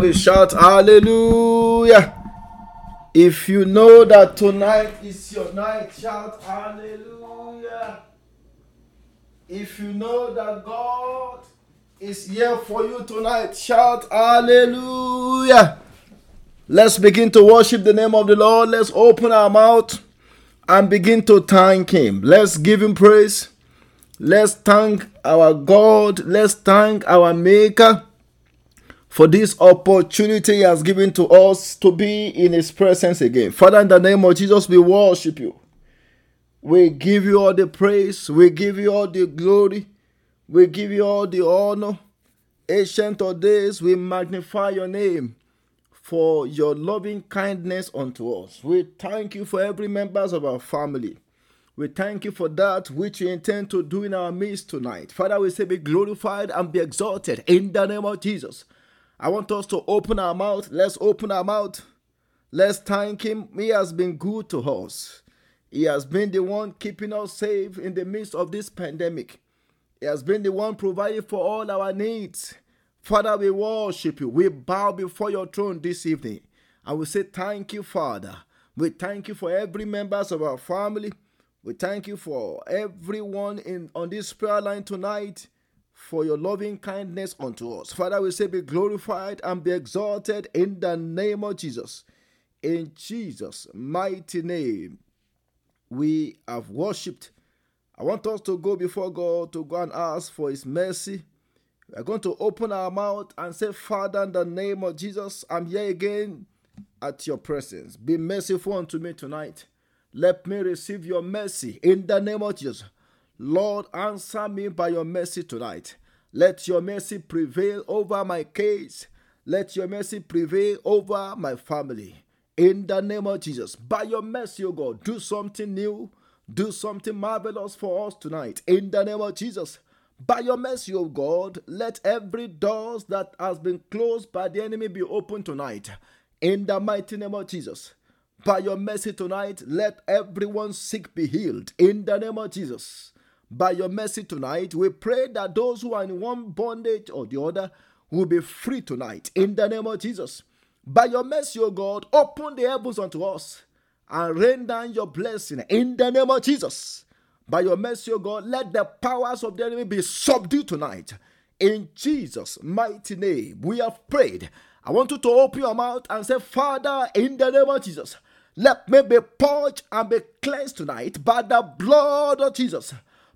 Somebody shout hallelujah. If you know that tonight is your night, shout hallelujah. If you know that God is here for you tonight, shout hallelujah. Let's begin to worship the name of the Lord. Let's open our mouth and begin to thank Him. Let's give Him praise. Let's thank our God. Let's thank our Maker for this opportunity He has given to us to be in His presence again. Father, in the name of Jesus, we worship you. We give you all the praise. We give you all the glory. We give you all the honor. Ancient of days, we magnify your name for your loving kindness unto us. We thank you for every members of our family. We thank you for that which you intend to do in our midst tonight. Father, we say be glorified and be exalted in the name of Jesus. I want us to open our mouth. Let's open our mouth. Let's thank Him. He has been good to us. He has been the one keeping us safe in the midst of this pandemic. He has been the one providing for all our needs. Father, we worship you. We bow before your throne this evening. I will say thank you, Father. We thank you for every members of our family. We thank you for everyone in on this prayer line tonight for your loving kindness unto us. Father, we say, be glorified and be exalted in the name of Jesus. In Jesus' mighty name, we have worshipped. I want us to go before God to go and ask for His mercy. We are going to open our mouth and say, Father, in the name of Jesus, I'm here again at your presence. Be merciful unto me tonight. Let me receive your mercy in the name of Jesus. Lord, answer me by your mercy tonight. Let your mercy prevail over my case. Let your mercy prevail over my family. In the name of Jesus, by your mercy, O God, do something new, do something marvelous for us tonight. In the name of Jesus, by your mercy, O God, let every doors that has been closed by the enemy be opened tonight. In the mighty name of Jesus, by your mercy tonight, let everyone sick be healed. In the name of Jesus by your mercy tonight, we pray that those who are in one bondage or the other will be free tonight in the name of Jesus. By your mercy, O God, open the heavens unto us and rain down your blessing in the name of Jesus. By your mercy, O God, let the powers of the enemy be subdued tonight. In Jesus' mighty name, we have prayed. I want you to open your mouth and say, Father, in the name of Jesus, let me be purged and be cleansed tonight by the blood of Jesus.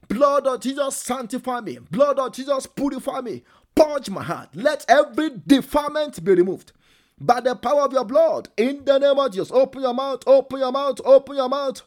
Blood of Jesus, sanctify me. Blood of Jesus, purify me. Purge my heart. Let every defilement be removed by the power of your blood. In the name of Jesus, open your mouth, open your mouth, open your mouth.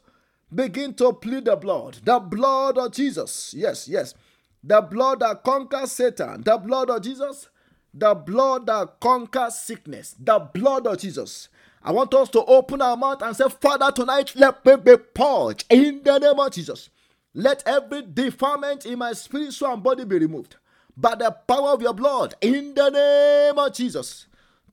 Begin to plead the blood. The blood of Jesus. Yes, yes. The blood that conquers Satan. The blood of Jesus. The blood that conquers sickness. The blood of Jesus. I want us to open our mouth and say, Father, tonight let me be purged in the name of Jesus. Let every defilement in my spiritual and body be removed by the power of your blood in the name of Jesus.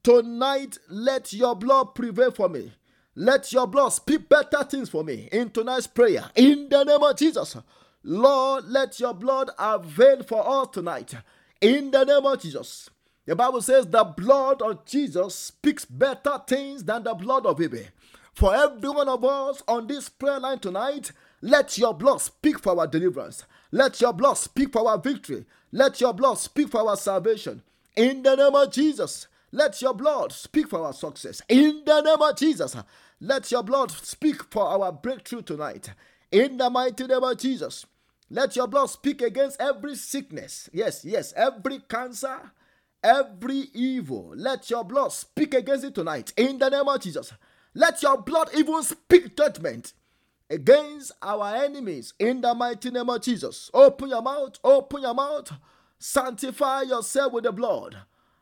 Tonight, let your blood prevail for me. Let your blood speak better things for me in tonight's prayer in the name of Jesus. Lord, let your blood avail for us tonight in the name of Jesus. The Bible says the blood of Jesus speaks better things than the blood of Abel. For every one of us on this prayer line tonight, let your blood speak for our deliverance. Let your blood speak for our victory. Let your blood speak for our salvation. In the name of Jesus, let your blood speak for our success. In the name of Jesus, let your blood speak for our breakthrough tonight. In the mighty name of Jesus, let your blood speak against every sickness. Yes, yes, every cancer, every evil. Let your blood speak against it tonight. In the name of Jesus, let your blood even speak judgment against our enemies in the mighty name of Jesus. Open your mouth, open your mouth, sanctify yourself with the blood.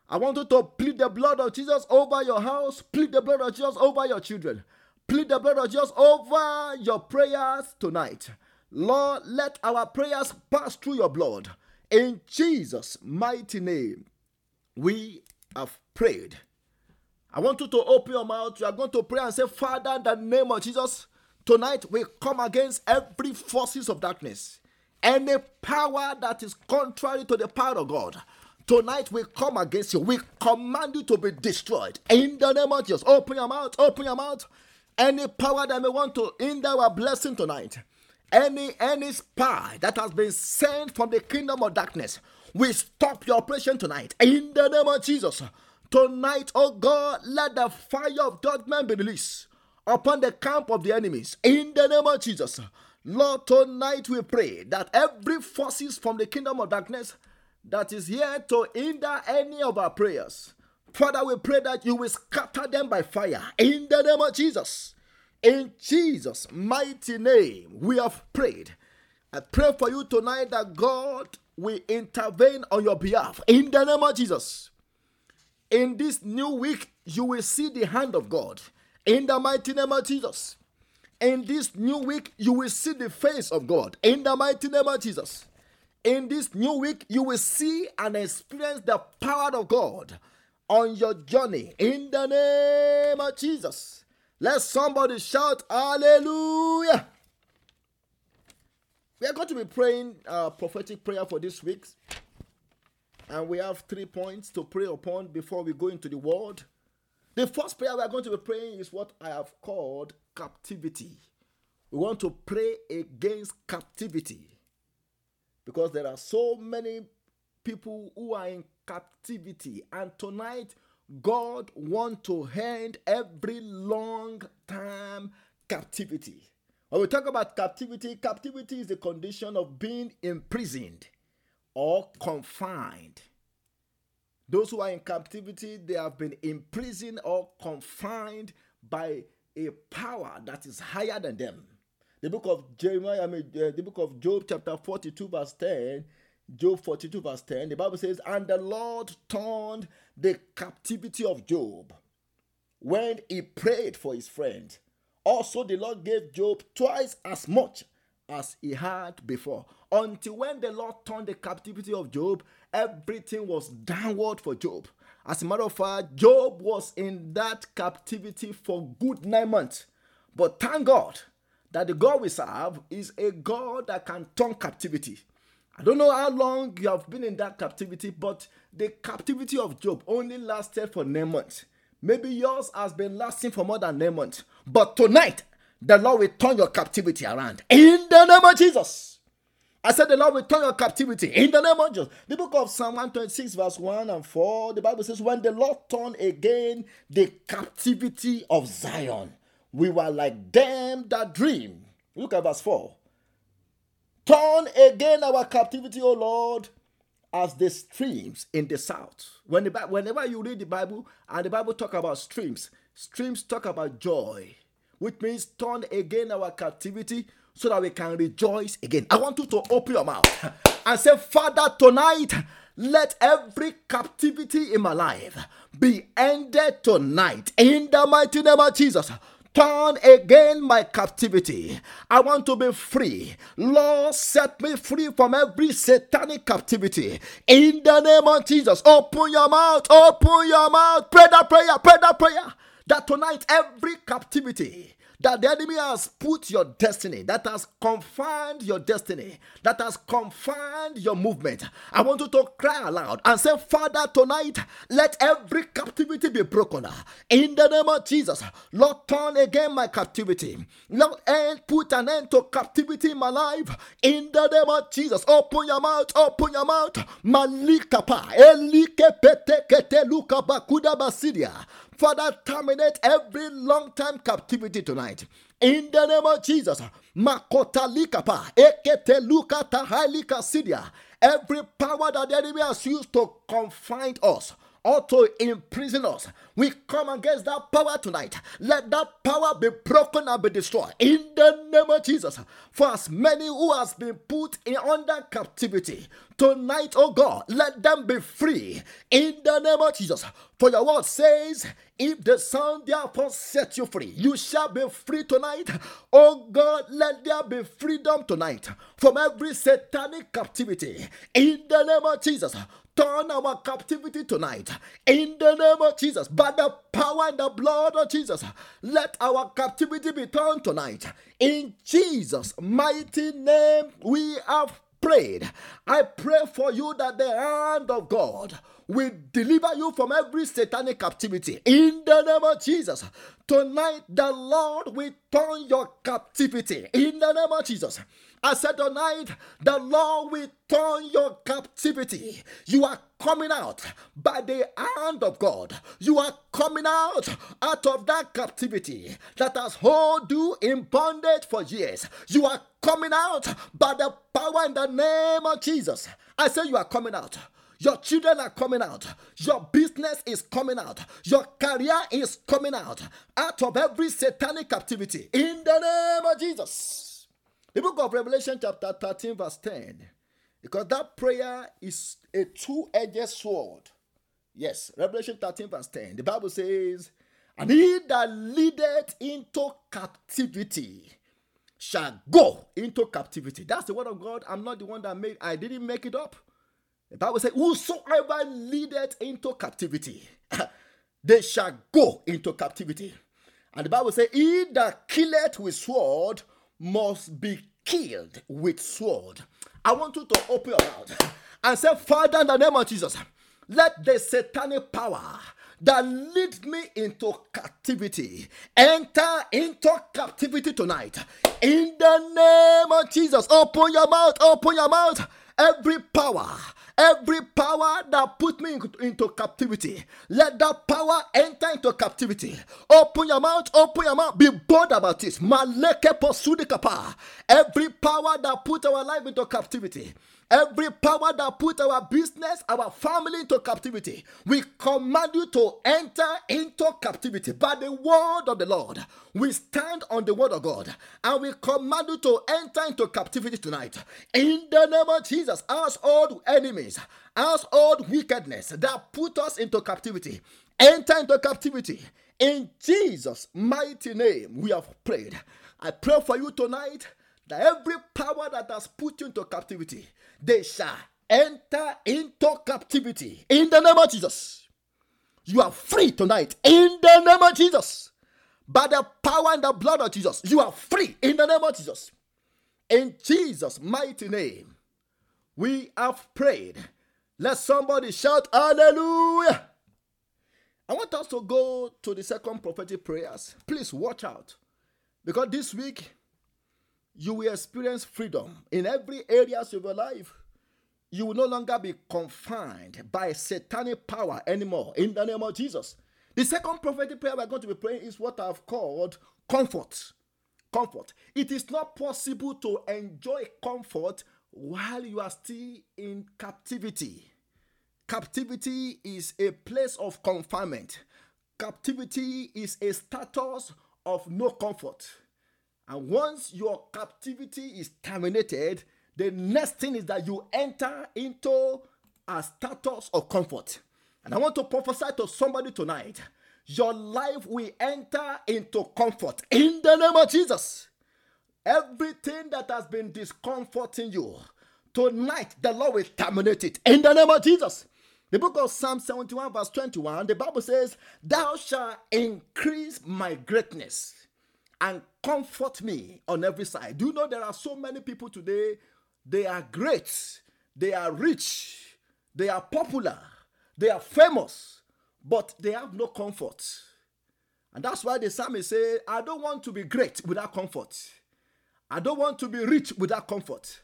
I want you to plead the blood of Jesus over your house, plead the blood of Jesus over your children, plead the blood of Jesus over your prayers tonight. Lord, let our prayers pass through your blood. In Jesus' mighty name, we have prayed. I want you to open your mouth. You are going to pray and say, Father, in the name of Jesus, Tonight we come against every forces of darkness, any power that is contrary to the power of God. Tonight we come against you. We command you to be destroyed. In the name of Jesus. Open your mouth. Open your mouth. Any power that may want to hinder our blessing tonight. Any any spy that has been sent from the kingdom of darkness. We stop your operation tonight. In the name of Jesus. Tonight, oh God, let the fire of judgment be released upon the camp of the enemies. In the name of Jesus. Lord, tonight we pray that every forces from the kingdom of darkness that is here to hinder any of our prayers. Father, we pray that you will scatter them by fire in the name of Jesus. In Jesus' mighty name, we have prayed. I pray for you tonight that God will intervene on your behalf in the name of Jesus. In this new week, you will see the hand of God in the mighty name of Jesus. In this new week, you will see the face of God in the mighty name of Jesus. In this new week, you will see and experience the power of God on your journey in the name of Jesus. Let somebody shout hallelujah. We are going to be praying a prophetic prayer for this week. And we have three points to pray upon before we go into the word. The first prayer we are going to be praying is what I have called captivity. We want to pray against captivity because there are so many people who are in captivity. And tonight god wants to end every long time captivity. When we talk about captivity captivity is the condition of being imprisoned or confined those who are in captivity they have been imprisoned or confined by a power that is higher than them the book of Jeremiah, I mean, uh, the book of Job, chapter 42, verse 10. Job 42, verse 10. The Bible says, And the Lord turned the captivity of Job when he prayed for his friend. Also, the Lord gave Job twice as much as he had before. Until when the Lord turned the captivity of Job, everything was downward for Job. As a matter of fact, Job was in that captivity for good nine months. But thank God that the God we serve is a God that can turn captivity. I don't know how long you have been in that captivity, but the captivity of Job only lasted for nine months. Maybe yours has been lasting for more than nine months. But tonight, the Lord will turn your captivity around. In the name of Jesus. I said the Lord will turn your captivity in the name of Jesus. The book of Psalm 126, verse 1 and 4, the Bible says, When the Lord turned again the captivity of Zion, we were like them that dream. Look at verse 4. Turn again our captivity, O Lord, as the streams in the south. When the, whenever you read the Bible and the Bible talk about streams, streams talk about joy, which means turn again our captivity so that we can rejoice again. I want you to open your mouth and say, Father, tonight, let every captivity in my life be ended tonight in the mighty name of Jesus turn again my captivity. I want to be free. Lord, set me free from every satanic captivity. In the name of Jesus, open your mouth, open your mouth, pray that prayer, pray that prayer. That tonight every captivity that the enemy has put your destiny, that has confined your destiny, that has confined your movement. I want you to cry aloud and say, Father, tonight, let every captivity be broken. In the name of Jesus, Lord, turn again my captivity. Lord, and put an end to captivity in my life. In the name of Jesus, open your mouth, open your mouth. Malikapa, elike pete kete luka bakuda basidia. Father, terminate every long time captivity tonight. In the name of Jesus. Makotalikapa, eketelukata halika sidia. Every power that the enemy has used to confine us or to imprison us. We come against that power tonight. Let that power be broken and be destroyed in the name of Jesus. For as many who has been put in under captivity tonight, oh God, let them be free in the name of Jesus. For your word says, if the Son therefore set you free, you shall be free tonight. Oh God, let there be freedom tonight from every satanic captivity in the name of Jesus turn our captivity tonight in the name of Jesus by the power and the blood of Jesus. Let our captivity be turned tonight in Jesus' mighty name. We have prayed. I pray for you that the hand of God will deliver you from every satanic captivity in the name of Jesus. Tonight, the Lord will turn your captivity in the name of Jesus. I said tonight, the Lord will turn your captivity. You are coming out by the hand of God. You are coming out out of that captivity that has held you in bondage for years. You are coming out by the power in the name of Jesus. I say you are coming out. Your children are coming out. Your business is coming out. Your career is coming out. Out of every satanic captivity. In the name of Jesus. The book of Revelation, chapter 13, verse 10. Because that prayer is a two edged sword. Yes, Revelation 13, verse 10. The Bible says, And he that leadeth into captivity shall go into captivity. That's the word of God. I'm not the one that made I didn't make it up. The Bible says, Whosoever leadeth into captivity, they shall go into captivity. And the Bible says, He that killeth with sword must be killed with sword. I want you to open your mouth and say, Father, in the name of Jesus, let the satanic power that leads me into captivity enter into captivity tonight. In the name of Jesus, open your mouth, open your mouth. Every power Every power that put me into captivity, let that power enter into captivity. Open your mouth, open your mouth, be bold about posudikapa. Every power that put our life into captivity, Every power that put our business, our family into captivity, we command you to enter into captivity by the word of the Lord. We stand on the word of God and we command you to enter into captivity tonight. In the name of Jesus, as old enemies, as old wickedness that put us into captivity, enter into captivity. In Jesus' mighty name, we have prayed. I pray for you tonight that every power that has put you into captivity, they shall enter into captivity in the name of Jesus. You are free tonight in the name of Jesus. By the power and the blood of Jesus, you are free in the name of Jesus. In Jesus' mighty name, we have prayed. Let somebody shout hallelujah. I want us to go to the second prophetic prayers. Please watch out. Because this week you will experience freedom in every areas of your life. You will no longer be confined by satanic power anymore in the name of Jesus. The second prophetic prayer we're going to be praying is what I've called comfort. Comfort. It is not possible to enjoy comfort while you are still in captivity. Captivity is a place of confinement. Captivity is a status of no comfort. And once your captivity is terminated, the next thing is that you enter into a status of comfort. And I want to prophesy to somebody tonight your life will enter into comfort in the name of Jesus. Everything that has been discomforting you, tonight the Lord will terminate it in the name of Jesus. The book of Psalm 71, verse 21, the Bible says, Thou shalt increase my greatness and comfort me on every side. Do you know there are so many people today? They are great, they are rich, they are popular, they are famous, but they have no comfort. And that's why the psalmist say, I don't want to be great without comfort. I don't want to be rich without comfort.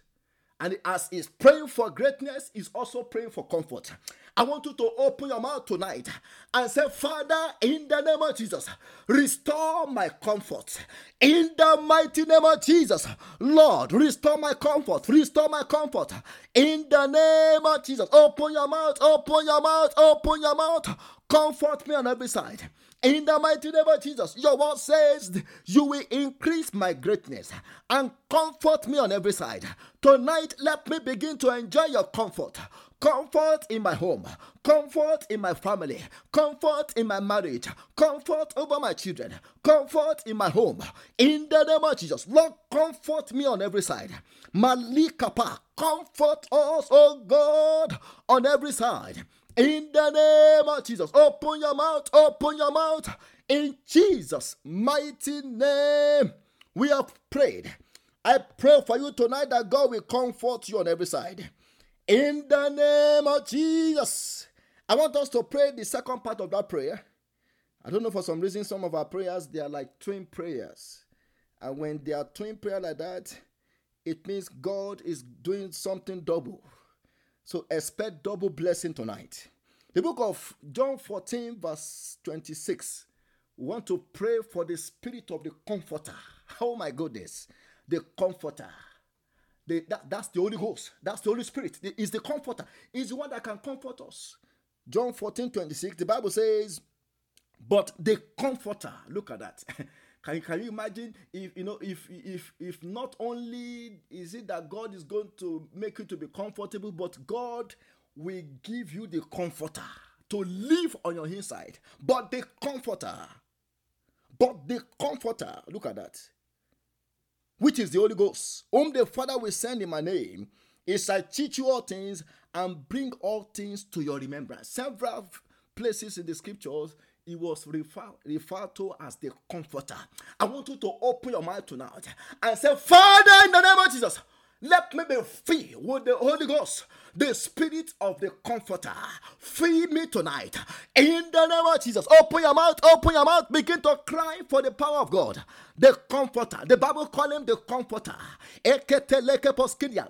And as he's praying for greatness, he's also praying for comfort. I want you to open your mouth tonight and say, Father, in the name of Jesus, restore my comfort. In the mighty name of Jesus, Lord, restore my comfort. Restore my comfort. In the name of Jesus, open your mouth, open your mouth, open your mouth. Comfort me on every side. In the mighty name of Jesus, your word says, You will increase my greatness and comfort me on every side. Tonight, let me begin to enjoy your comfort. Comfort in my home, comfort in my family, comfort in my marriage, comfort over my children, comfort in my home. In the name of Jesus, Lord, comfort me on every side. Malikapa, comfort us, oh God, on every side. In the name of Jesus, open your mouth, open your mouth. In Jesus' mighty name, we have prayed. I pray for you tonight that God will comfort you on every side. In the name of Jesus. I want us to pray the second part of that prayer. I don't know for some reason some of our prayers they are like twin prayers. And when they are twin prayer like that, it means God is doing something double. So expect double blessing tonight. The book of John 14, verse 26. We want to pray for the spirit of the comforter. Oh my goodness. The comforter. The, that, that's the Holy Ghost. That's the Holy Spirit. Is the comforter. Is the one that can comfort us. John 14, 26. The Bible says, But the comforter, look at that. Can you, can you imagine if you know if if if not only is it that God is going to make you to be comfortable, but God will give you the comforter to live on your inside. But the comforter, but the comforter, look at that, which is the Holy Ghost, whom the Father will send in my name, is shall teach you all things and bring all things to your remembrance. Several places in the scriptures he was referred, referred to as the comforter. I want you to open your mouth tonight and say, Father, in the name of Jesus, let me be filled with the Holy Ghost, the Spirit of the Comforter. Fill me tonight. In the name of Jesus. Open your mouth, open your mouth. Begin to cry for the power of God. The Comforter. The Bible call him the Comforter.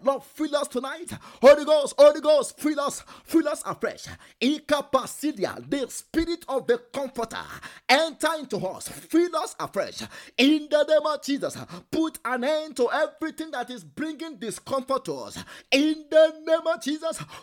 Lord, fill us tonight. Holy Ghost, Holy Ghost, fill us, fill us afresh. The Spirit of the Comforter. Enter into us. Fill us afresh. In the name of Jesus. Put an end to everything that is bringing discomfort to us. In the name of Jesus,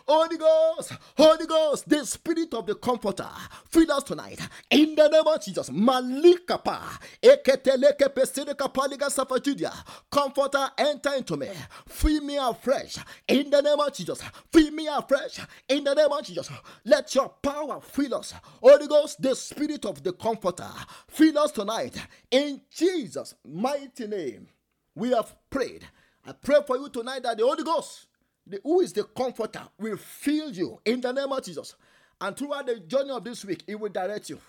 Holy Ghost, Holy Ghost, the Spirit of the Comforter, fill us tonight. In the name of Jesus, Malikapa, Eketeleke Pesideka Paliga Safajudia, Comforter, enter into me, fill me afresh. In the name of Jesus, fill me afresh. In the name of Jesus, let your power fill us. Holy Ghost, the Spirit of the Comforter, fill us tonight. In Jesus' mighty name, we have prayed. I pray for you tonight that the Holy Ghost, the, who is the comforter, will fill you in the name of Jesus. And throughout the journey of this week, it will direct you.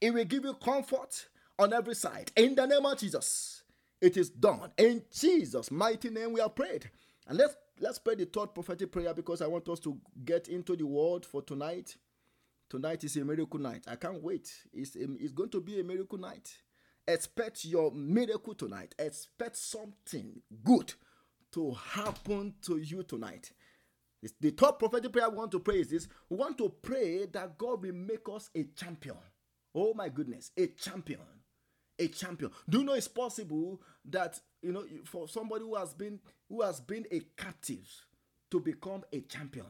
It will give you comfort on every side. In the name of Jesus, it is done. In Jesus' mighty name, we are prayed. And let's let's pray the third prophetic prayer because I want us to get into the word for tonight. Tonight is a miracle night. I can't wait. It's, a, it's going to be a miracle night. Expect your miracle tonight. Expect something good to happen to you tonight. The top prophetic prayer we want to pray is this we want to pray that God will make us a champion. Oh my goodness, a champion. A champion. Do you know it's possible that you know for somebody who has been who has been a captive to become a champion?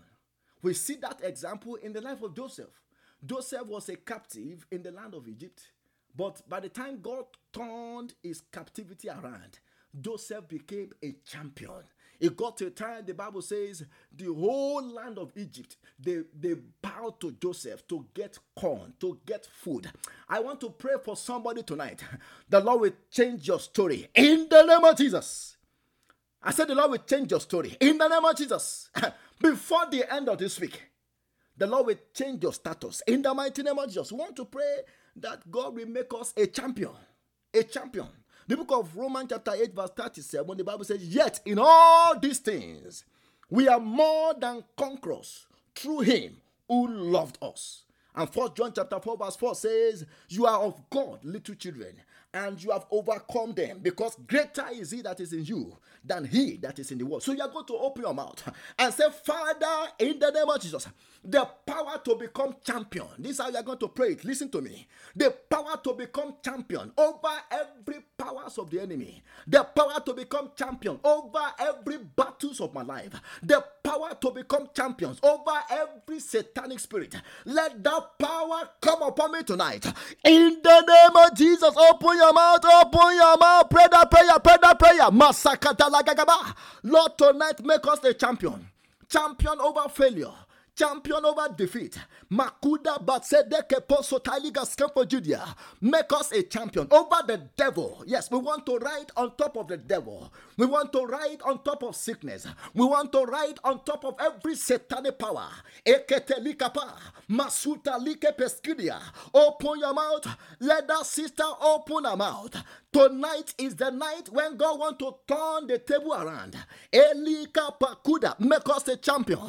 We see that example in the life of Joseph. Joseph was a captive in the land of Egypt, but by the time God turned his captivity around, Joseph became a champion. It got to a time, the Bible says, the whole land of Egypt, they, they bowed to Joseph to get corn, to get food. I want to pray for somebody tonight. The Lord will change your story in the name of Jesus. I said, the Lord will change your story in the name of Jesus. Before the end of this week, the Lord will change your status in the mighty name of Jesus. We want to pray that God will make us a champion. A champion. The book of Romans, chapter 8, verse 37, the Bible says, Yet in all these things we are more than conquerors through him who loved us. And First John chapter 4, verse 4 says, You are of God, little children, and you have overcome them because greater is he that is in you than he that is in the world. So you are going to open your mouth and say, Father, in the name of Jesus, the power to become champion. This is how you are going to pray it. Listen to me. The power to become champion over every powers of the enemy. The power to become champion over every battles of my life. The power to become champions over every satanic spirit. Let that power come upon me tonight. In the name of Jesus, open your mouth, open your mouth. Pray that prayer, pray that prayer. Masakata. Lord, tonight make us a champion. Champion over failure champion over defeat. Makuda Batsedeke Posotaliga for Judea. Make us a champion over the devil. Yes, we want to ride on top of the devil. We want to ride on top of sickness. We want to ride on top of every satanic power. Eketelikapa. Masuta like peskidia. Open your mouth. Let that sister open her mouth. Tonight is the night when God wants to turn the table around. Elika Pakuda, make us a champion,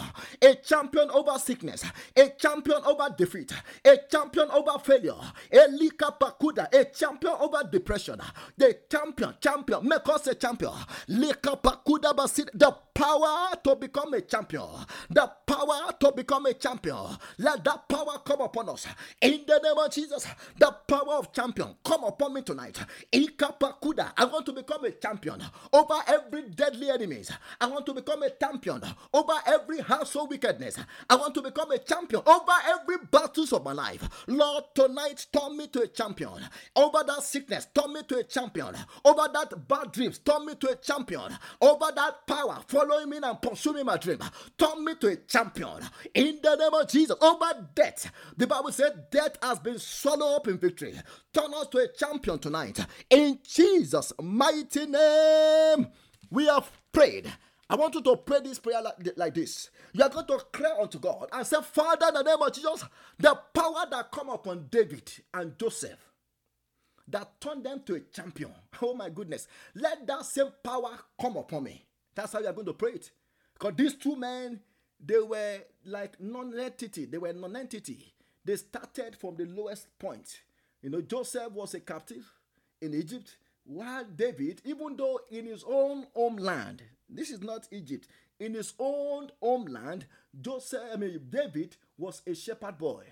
a champion over sickness, a champion over defeat, a champion over failure. Elika Pakuda, a champion over depression. The champion, champion, make us a champion. Lika Pakuda Basit, the power to become a champion, the power to become a champion. Let that power come upon us in the name of Jesus. The power of champion come upon me tonight. Ikapakuda, I want to become a champion over every deadly enemies. I want to become a champion over every household wickedness. I want to become a champion over every battles of my life. Lord, tonight turn me to a champion over that sickness. Turn me to a champion over that bad dreams. Turn me to a champion over that power. Following me and pursuing my dream. Turn me to a champion in the name of Jesus over death. The Bible said death has been swallowed up in victory. Turn us to a champion tonight in Jesus' mighty name. We have prayed. I want you to pray this prayer like, like, this. You are going to cry unto God and say, Father, in the name of Jesus, the power that come upon David and Joseph that turned them to a champion. Oh my goodness. Let that same power come upon me. That's how you are going to pray it. Because these two men, they were like non-entity. They were non-entity. They started from the lowest point. You know, Joseph was a captive in Egypt, while David, even though in his own homeland, this is not Egypt, in his own homeland, Joseph, I mean, David was a shepherd boy,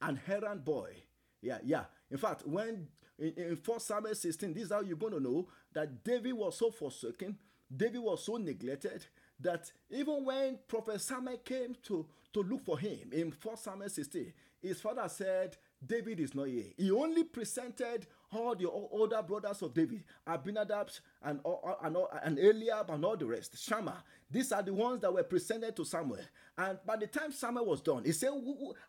an errand boy. Yeah, yeah. In fact, when in, in 1 Samuel 16, this is how you're going to know that David was so forsaken David was so neglected that even when Prophet Samuel came to, to look for him in 1 Samuel 16, his father said, David is not here. He only presented all the older brothers of David, Abinadab and, and, and Eliab and all the rest, Shammah. These are the ones that were presented to Samuel. And by the time Samuel was done, he said,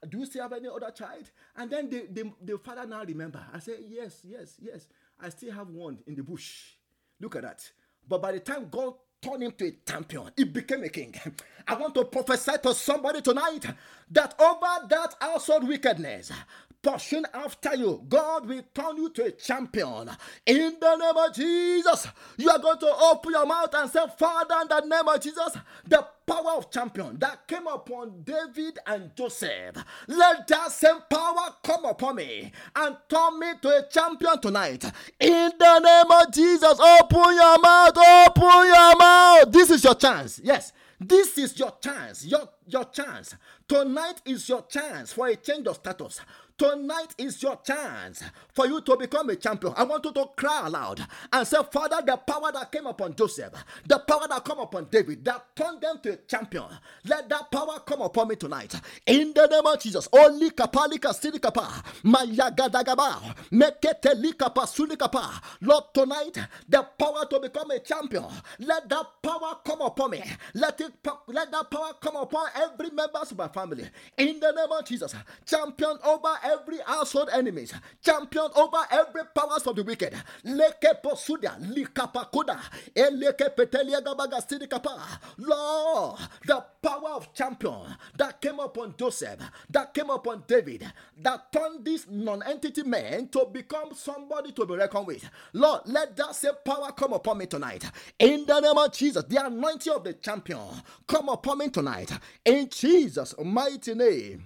Do you still have any other child? And then the, the, the father now remember. I said, Yes, yes, yes. I still have one in the bush. Look at that. But by the time God turned him to a champion, he became a king. I want to prophesy to somebody tonight that over that household wickedness, pushing after you, God will turn you to a champion. In the name of Jesus, you are going to open your mouth and say, Father, in the name of Jesus, the power of champion that came upon David and Joseph, let that same power come upon me and turn me to a champion tonight. In the name of Jesus, open your mouth, open your mouth. This is your chance. Yes. This is your chance, your, your chance. Tonight is your chance for a change of status. Tonight is your chance for you to become a champion. I want you to cry aloud and say, Father, the power that came upon Joseph, the power that come upon David, that turned them to a champion, let that power come upon me tonight. In the name of Jesus. Oli kapalika silikapa, mayagadagaba, meketelikapa sulikapa. Lord, tonight, the power to become a champion, let that power come upon me. Let it let that power come upon every member of my family. In the name of Jesus. Champion over every household enemies, champion over every powers of the wicked. Leke posudia, likapakuda, eleke petelia gabaga sidikapa. Lord, the power of champion that came upon Joseph, that came upon David, that turned this non-entity man to become somebody to be reckoned with. Lord, let that same power come upon me tonight. In the name of Jesus, the anointing of the champion come upon me tonight. In Jesus' mighty name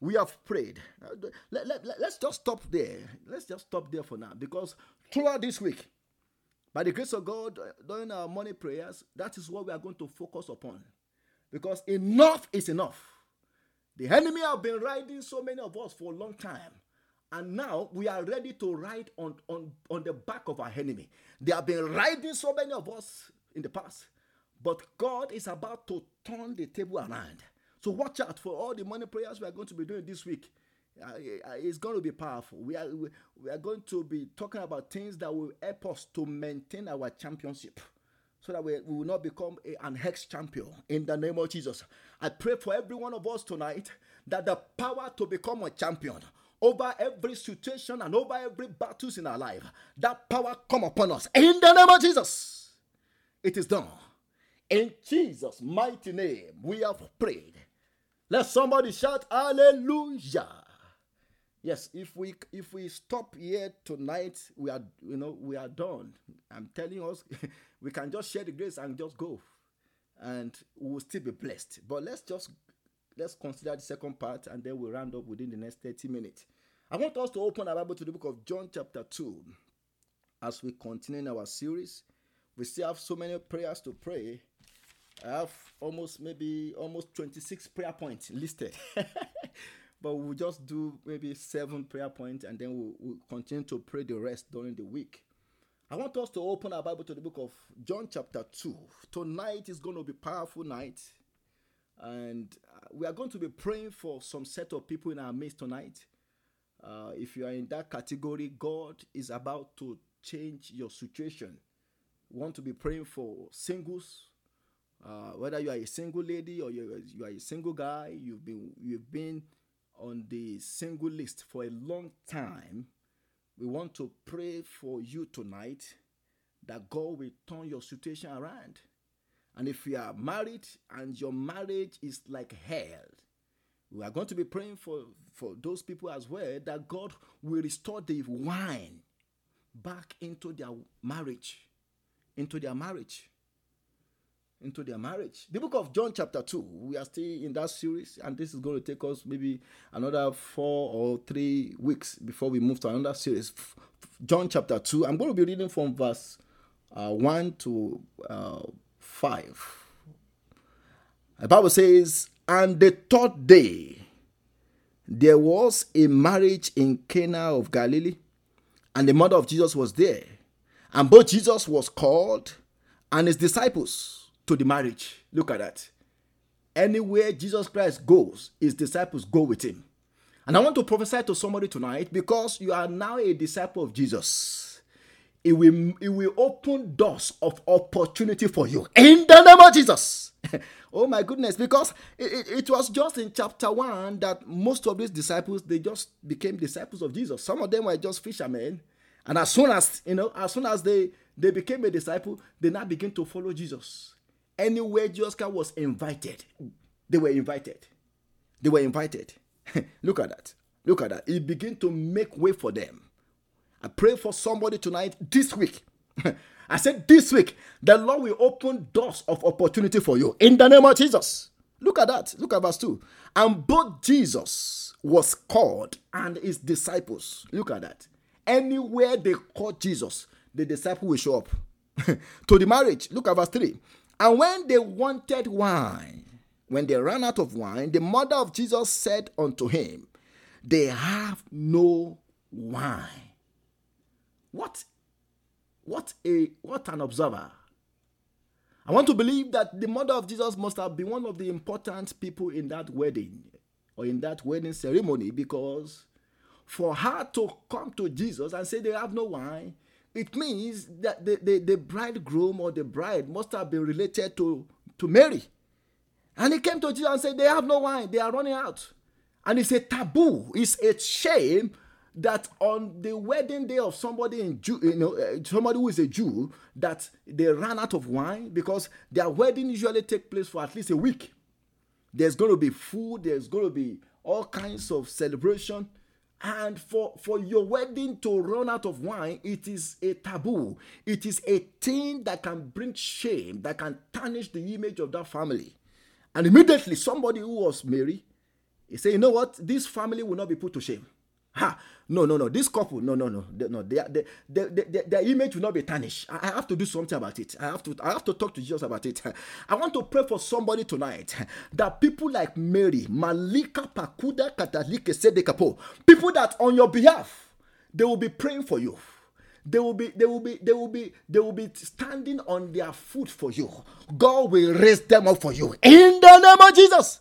we have prayed. Uh, let, let, let, let's just stop there. Let's just stop there for now because throughout this week, by the grace of God, uh, during our morning prayers, that is what we are going to focus upon. Because enough is enough. The enemy have been riding so many of us for a long time. And now we are ready to ride on, on, on the back of our enemy. They have been riding so many of us in the past. But God is about to turn the table around so watch out for all the money prayers we are going to be doing this week. Uh, uh, it's going to be powerful. We are we are going to be talking about things that will help us to maintain our championship. so that we, we will not become a, an ex champion in the name of Jesus. I pray for every one of us tonight that the power to become a champion over every situation and over every battles in our life, that power come upon us in the name of Jesus. It is done. In Jesus' mighty name, we have prayed. Let somebody shout hallelujah. Yes, if we if we stop here tonight, we are you know we are done. I'm telling us, we can just share the grace and just go, and we will still be blessed. But let's just let's consider the second part, and then we'll round up within the next 30 minutes. I want us to open our Bible to the book of John, chapter 2, as we continue in our series. We still have so many prayers to pray. I have almost maybe almost 26 prayer points listed. but we'll just do maybe seven prayer points and then we'll, we'll, continue to pray the rest during the week. I want us to open our Bible to the book of John, chapter 2. Tonight is going to be powerful night. And uh, we are going to be praying for some set of people in our midst tonight. Uh, if you are in that category, God is about to change your situation. We want to be praying for singles, uh, whether you are a single lady or you, you are a single guy. You've been you've been on the single list for a long time. We want to pray for you tonight that God will turn your situation around. And if you are married and your marriage is like hell, we are going to be praying for, for those people as well that God will restore the wine back into their marriage. Into their marriage. Into their marriage. The book of John, chapter 2, we are still in that series, and this is going to take us maybe another four or three weeks before we move to another series. John, chapter 2, I'm going to be reading from verse uh, 1 to uh, 5. The Bible says, And the third day there was a marriage in Cana of Galilee, and the mother of Jesus was there. And both Jesus was called and his disciples to the marriage. Look at that. Anywhere Jesus Christ goes, his disciples go with him. And I want to prophesy to somebody tonight because you are now a disciple of Jesus it will, it will open doors of opportunity for you in the name of Jesus. oh my goodness, because it, it, it, was just in chapter 1 that most of these disciples they just became disciples of Jesus. Some of them were just fishermen. And as soon as you know, as soon as they, they became a disciple, they now begin to follow Jesus. Anywhere Jesus was invited, they were invited. They were invited. Look at that. Look at that. It began to make way for them. I pray for somebody tonight this week. I said this week, the Lord will open doors of opportunity for you in the name of Jesus. Look at that. Look at verse 2. And both Jesus was called and his disciples. Look at that. Anywhere they call Jesus, the disciple will show up. to the marriage, look at verse 3. And when they wanted wine, when they ran out of wine, the mother of Jesus said unto him, They have no wine. What what a what an observer. I want to believe that the mother of Jesus must have been one of the important people in that wedding or in that wedding ceremony because for her to come to Jesus and say they have no wine, it means that the, the, the bridegroom or the bride must have been related to, to Mary. And he came to Jesus and said, They have no wine, they are running out. And it's a taboo, it's a shame that on the wedding day of somebody in Jew, you know, uh, somebody who is a Jew, that they ran out of wine because their wedding usually take place for at least a week. There's going to be food. There's going to be all kinds of celebration. And for, for your wedding to run out of wine, it is a taboo. It is a thing that can bring shame, that can tarnish the image of that family. And immediately, somebody who was Mary, he said, You know what? This family will not be put to shame. Ha! No, no, no. This couple, no, no, no, no. Their, their, their, their, their image will not be tarnished. I, I have to do something about it. I have to, I have to talk to Jesus about it. I want to pray for somebody tonight that people like Mary, Malika Pakuda Katalike Sedekapo, people that on your behalf, they will be praying for you. They will be, they will be, they will be, they will be standing on their foot for you. God will raise them up for you in the name of Jesus.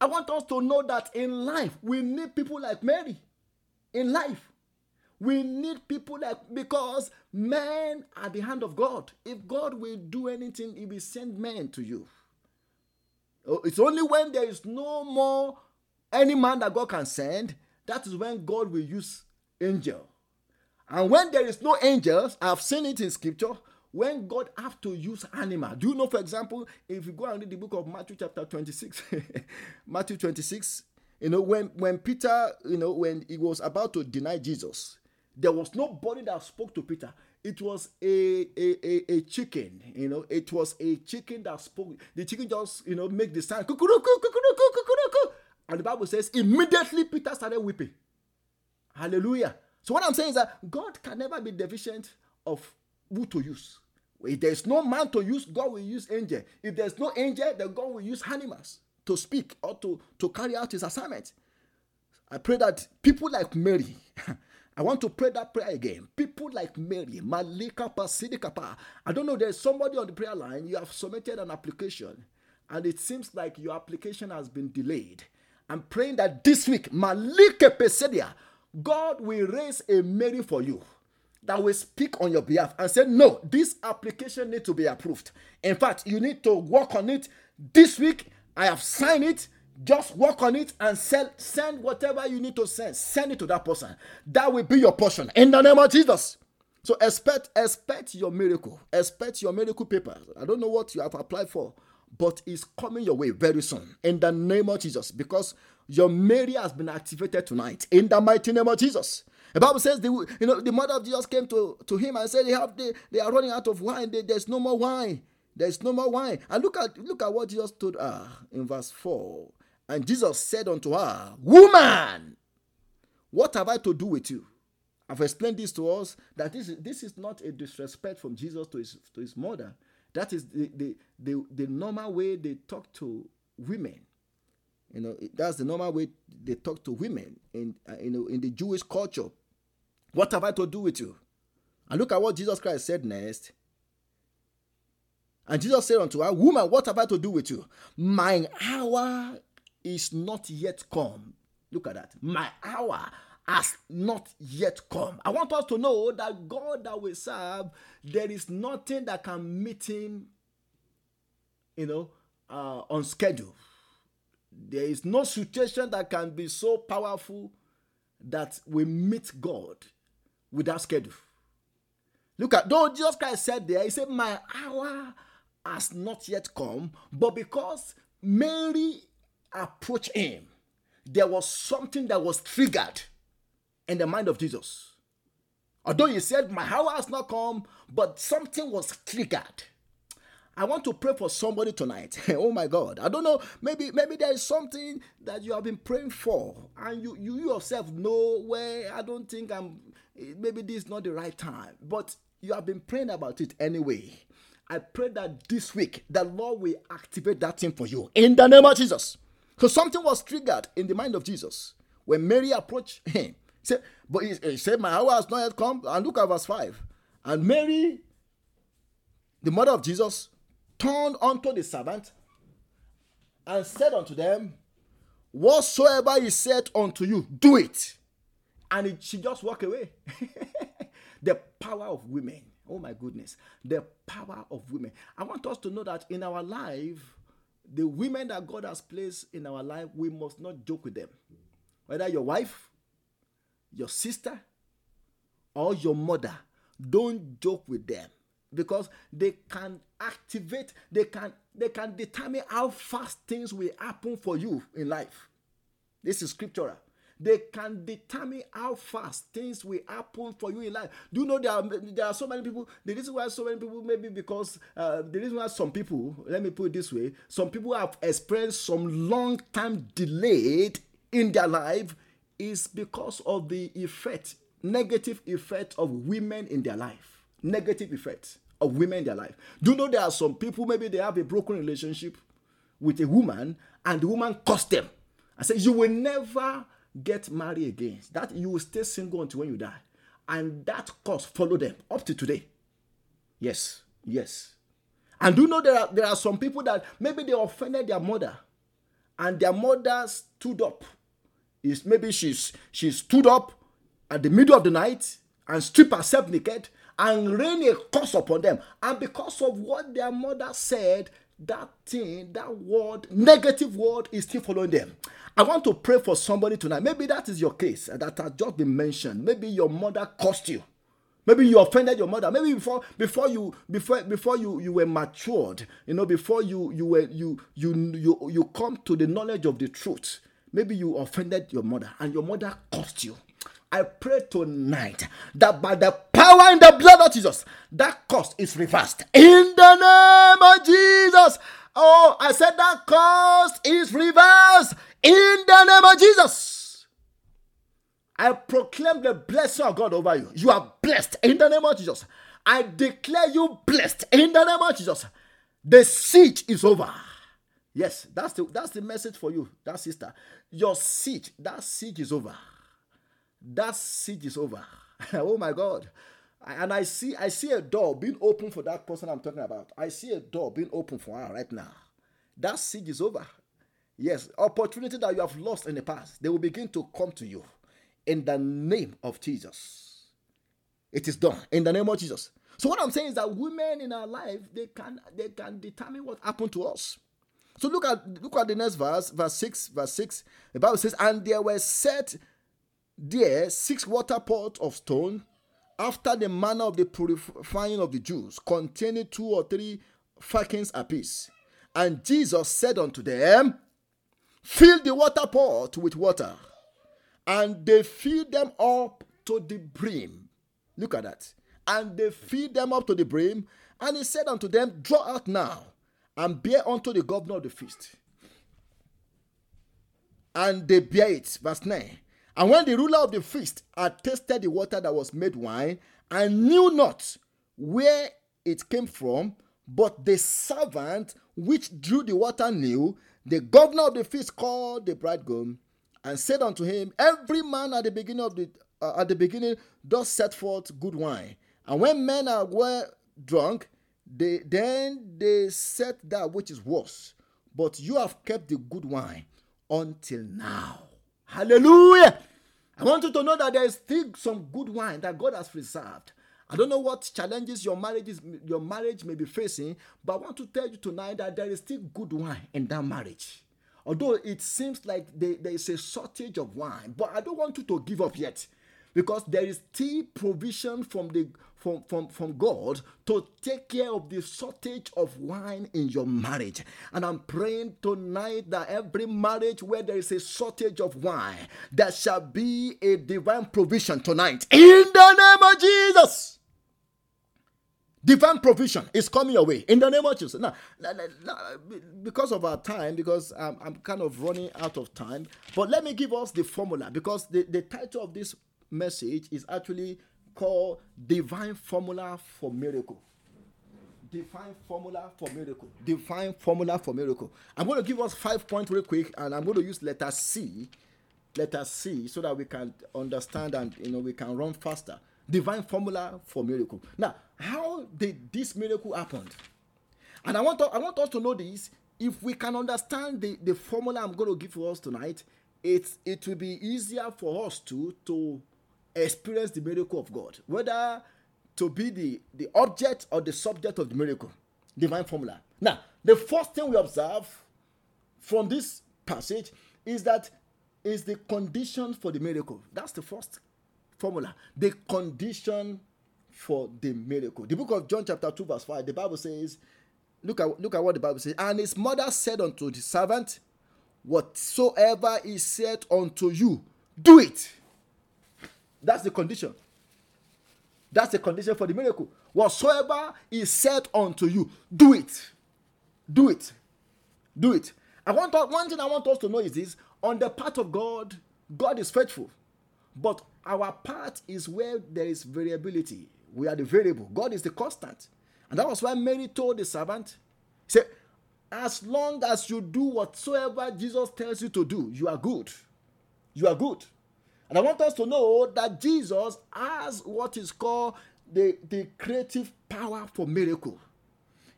I want us to know that in life we need people like Mary in life. We need people like because men are the hand of God. If God will do anything, He will send men to you. Oh, it's only when there is no more any man that God can send, that is when God will use angel. And when there is no angels, I've seen it in scripture, when God have to use animal. Do you know, for example, if you go and read the book of Matthew chapter 26, Matthew 26, you know, when, when Peter, you know, when he was about to deny Jesus, there was nobody that spoke to Peter. It was a, a, a, a chicken, you know, it was a chicken that spoke. The chicken just, you know, make the sound, and the Bible says, immediately Peter started weeping. Hallelujah. So what I'm saying is that God can never be deficient of who to use. If there's no man to use, God will use angel. If there's no angel, then God will use animals to speak or to, to carry out his assignment. I pray that people like Mary, I want to pray that prayer again. People like Mary, Malika Pasidikapa. I don't know, there's somebody on the prayer line, you have submitted an application, and it seems like your application has been delayed. I'm praying that this week, Malika Pesedia, God will raise a Mary for you that will speak on your behalf and say, No, this application needs to be approved. In fact, you need to work on it this week. I have signed it. Just work on it and sell, send whatever you need to send. Send it to that person. That will be your portion in the name of Jesus. So expect expect your miracle. Expect your miracle papers. I don't know what you have applied for, but it's coming your way very soon in the name of Jesus because your Mary has been activated tonight in the mighty name of Jesus. The Bible says the you know the mother of Jesus came to, to him and said they have they, they are running out of wine. They, there's no more wine. There's no more wine. And look at look at what Jesus told her in verse 4. And Jesus said unto her, Woman, what have I to do with you? I've explained this to us that this is, this is not a disrespect from Jesus to his to his mother. That is the, the, the, the normal way they talk to women. You know, that's the normal way they talk to women in uh, you know in the Jewish culture. What have I to do with you? And look at what Jesus Christ said next. And Jesus said unto her, Woman, what have I to do with you? My hour is not yet come. Look at that. My hour has not yet come. I want us to know that God that we serve, there is nothing that can meet him, you know, uh, on schedule. There is no situation that can be so powerful that we meet God without schedule. Look at though Jesus Christ said there, he said, My hour has not yet come, but because Mary approached him, there was something that was triggered in the mind of Jesus. Although he said, My hour has not come, but something was triggered. I want to pray for somebody tonight. oh my God. I don't know. Maybe maybe there is something that you have been praying for, and you, you yourself know where I don't think I'm maybe this is not the right time. But you have been praying about it anyway. I pray that this week the Lord will activate that thing for you in the name of Jesus. Because something was triggered in the mind of Jesus when Mary approached him. Said, but he, he said, My hour has not yet come. And look at verse 5. And Mary, the mother of Jesus, turned unto the servant and said unto them, Whatsoever he said unto you, do it. And it, she just walked away. the power of women. Oh my goodness. The power of women. I want us to know that in our life, the women that God has placed in our life, we must not joke with them. Whether your wife, your sister, or your mother, don't joke with them because they can activate they can they can determine how fast things will happen for you in life this is scriptural they can determine how fast things will happen for you in life. Do you know there are there are so many people? The reason why so many people maybe because uh, the reason why some people, let me put it this way, some people have experienced some long time delayed in their life is because of the effect, negative effect of women in their life. Negative effect of women in their life. Do you know there are some people, maybe they have a broken relationship with a woman and the woman cost them. I say, you will never get married again. That you will stay single until when you die. And that cost follow them up to today. Yes, yes. And do you know there are, there are some people that maybe they offended their mother and their mother stood up. Is maybe she's she stood up at the middle of the night and strip herself naked and rain a curse upon them. And because of what their mother said, that thing, that word, negative word, is still following them. I want to pray for somebody tonight. Maybe that is your case uh, that has just been mentioned. Maybe your mother cursed you. Maybe you offended your mother. Maybe before before you before before you you were matured, you know, before you you were you you you you come to the knowledge of the truth. Maybe you offended your mother and your mother cursed you. I pray tonight that by the power in the blood of Jesus, that curse is reversed. In the name of Jesus. Oh, I said that curse is reversed. In the name of Jesus. I proclaim the blessing of God over you. You are blessed in the name of Jesus. I declare you blessed in the name of Jesus. The siege is over. Yes, that's the that's the message for you, that sister. Your siege, that siege is over. That siege is over. oh my God. And I see I see a door being open for that person I'm talking about. I see a door being open for her right now. That siege is over. Yes, opportunity that you have lost in the past, they will begin to come to you in the name of Jesus. It is done in the name of Jesus. So what I'm saying is that women in our life they can they can determine what happened to us. So look at look at the next verse, verse 6, verse 6. The Bible says, And there were set there six water pots of stone after the manner of the purifying of the Jews, containing two or three firkins apiece. And Jesus said unto them, Fill the water pot with water and they feed them up to the brim. Look at that. And they feed them up to the brim. And he said unto them, Draw out now and bear unto the governor of the feast. And they bear it. Verse 9. And when the ruler of the feast had tasted the water that was made wine, and knew not where it came from, but the servant which drew the water knew, the governor of the feast called the bridegroom and said unto him, Every man at the beginning of the uh, at the beginning does set forth good wine, and when men are well drunk, they then they set that which is worse. But you have kept the good wine until now. Hallelujah! I want you to know that there is still some good wine that God has preserved. I don't know what challenges your marriage is, your marriage may be facing, but I want to tell you tonight that there is still good wine in that marriage. Although it seems like there, there is a shortage of wine, but I don't want you to give up yet because there is still provision from the from, from, from God to take care of the shortage of wine in your marriage. And I'm praying tonight that every marriage where there is a shortage of wine, there shall be a divine provision tonight. In the name of Jesus. Divine provision is coming your way in the name of Jesus. Now, because of our time, because I'm, I'm kind of running out of time, but let me give us the formula because the, the title of this message is actually called Divine Formula for Miracle. Divine formula for miracle. Divine formula for miracle. I'm going to give us five points real quick, and I'm going to use letter C, letter C, so that we can understand and you know we can run faster divine formula for miracle. Now, how did this miracle happen? And I want, to, I want us to know this. If we can understand the, the formula I'm going to give for us tonight, it, it will be easier for us to, to experience the miracle of God, whether to be the, the object or the subject of the miracle. Divine formula. Now, the first thing we observe from this passage is that is the condition for the miracle. That's the first formula, the condition for the miracle. The book of John, chapter 2, verse 5, the Bible says, Look at, look at what the Bible says. And his mother said unto the servant, Whatsoever is said unto you, do it. That's the condition. That's the condition for the miracle. Whatsoever is said unto you, do it. Do it. Do it. I want one thing I want us to know is this: on the part of God, God is faithful. But our part is where there is variability. We are the variable. God is the constant. And that was why Mary told the servant, "Say, as long as you do whatsoever Jesus tells you to do, you are good. You are good. And I want us to know that Jesus has what is called the, the creative power for miracle.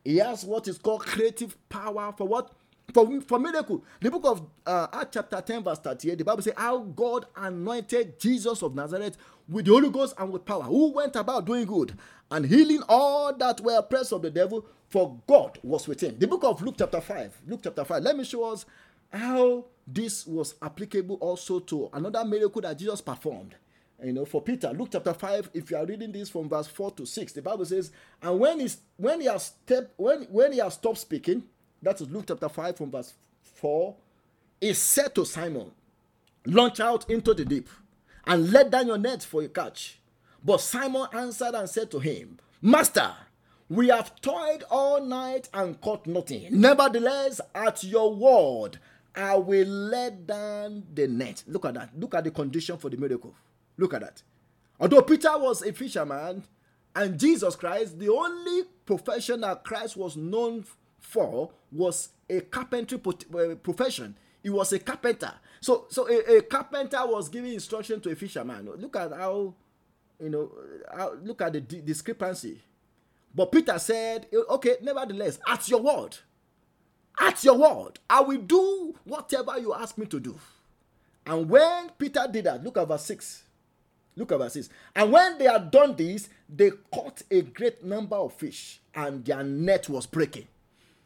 He has what is called creative power for what? for, for miracle. The book of uh, Acts chapter 10 verse 38, the Bible says how God anointed Jesus of Nazareth with the Holy Ghost and with power, who went about doing good and healing all that were oppressed of the devil, for God was with him. The book of Luke chapter 5, Luke chapter 5, let me show us how this was applicable also to another miracle that Jesus performed you know, for Peter, Luke chapter 5, if you are reading this from verse 4 to 6, the Bible says, and when he's when he has stepped when when he has stopped speaking, that is Luke chapter 5 from verse 4, he said to Simon, Launch out into the deep and let down your net for a catch. But Simon answered and said to him, Master, we have toiled all night and caught nothing. Nevertheless, at your word, I will let down the net. Look at that. Look at the condition for the miracle. Look at that. Although Peter was a fisherman and Jesus Christ, the only profession that Christ was known for was a carpentry uh, profession. He was a carpenter. So, so a, a carpenter was giving instruction to a fisherman. Look at how, you know, how, look at the discrepancy. But Peter said, okay, nevertheless, at your word, at your word, I will do whatever you ask me to do. And when Peter did that, look at verse 6. Look at verse 6. And when they had done this, they caught a great number of fish, and their net was breaking.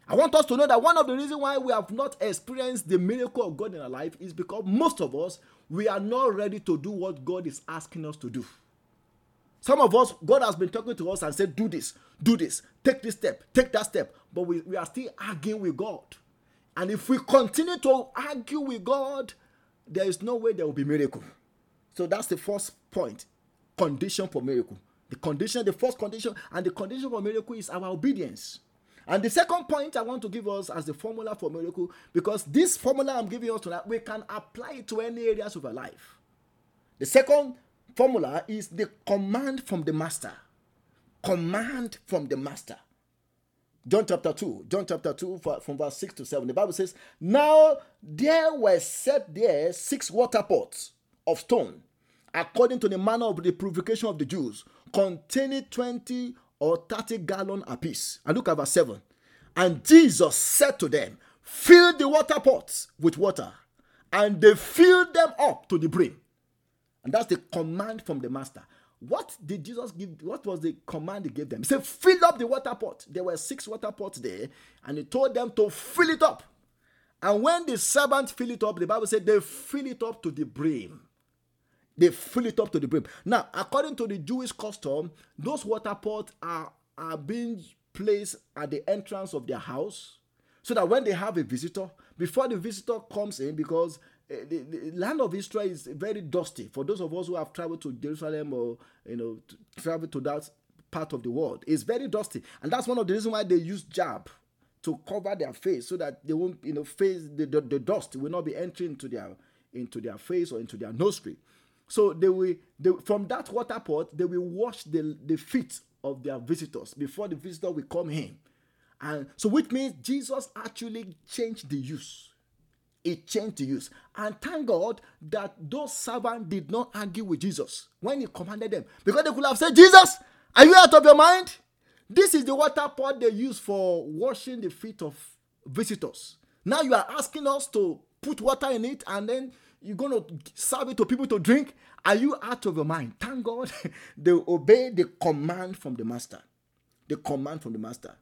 I want us to know that one of the reasons why we have not experienced the miracle of God in our life is because most of us we are not ready to do what God is asking us to do. Some of us, God has been talking to us and said, Do this, do this, take this step, take that step. But we, we are still arguing with God. And if we continue to argue with God, there is no way there will be miracle. So that's the first point. Condition for miracle. The condition, the first condition, and the condition for miracle is our obedience. And the second point I want to give us as the formula for miracle, because this formula I'm giving us tonight, we can apply it to any areas of our life. The second formula is the command from the master. Command from the master. John chapter 2, John chapter 2, from verse 6 to 7. The Bible says, Now there were set there six water pots of stone, according to the manner of the purification of the Jews, containing 20 or 30 gallon apiece. And look at verse 7. And Jesus said to them, Fill the water pots with water. And they filled them up to the brim. And that's the command from the master. What did Jesus give? What was the command he gave them? He said, Fill up the water pot. There were six water pots there, and he told them to fill it up. And when the servants fill it up, the Bible said they fill it up to the brim. They fill it up to the brim. Now, according to the Jewish custom, those water pots are, are being placed at the entrance of their house so that when they have a visitor, before the visitor comes in, because Eh, the, the, land of Israel is very dusty. For those of us who have traveled to Jerusalem or you know travel to that part of the world, it's very dusty, and that's one of the reasons why they use jab to cover their face so that they won't you know face the, the, the dust will not be entering into their into their face or into their nostril. So they will they, from that water pot, they will wash the, the feet of their visitors before the visitor will come in. And so which means Jesus actually changed the use. It changed to use. And thank God that those servants did not argue with Jesus when he commanded them. Because they could have said, Jesus, are you out of your mind? This is the water pot they use for washing the feet of visitors. Now you are asking us to put water in it and then you're going to serve it to people to drink. Are you out of your mind? Thank God they obey the command from the master. The command from the master.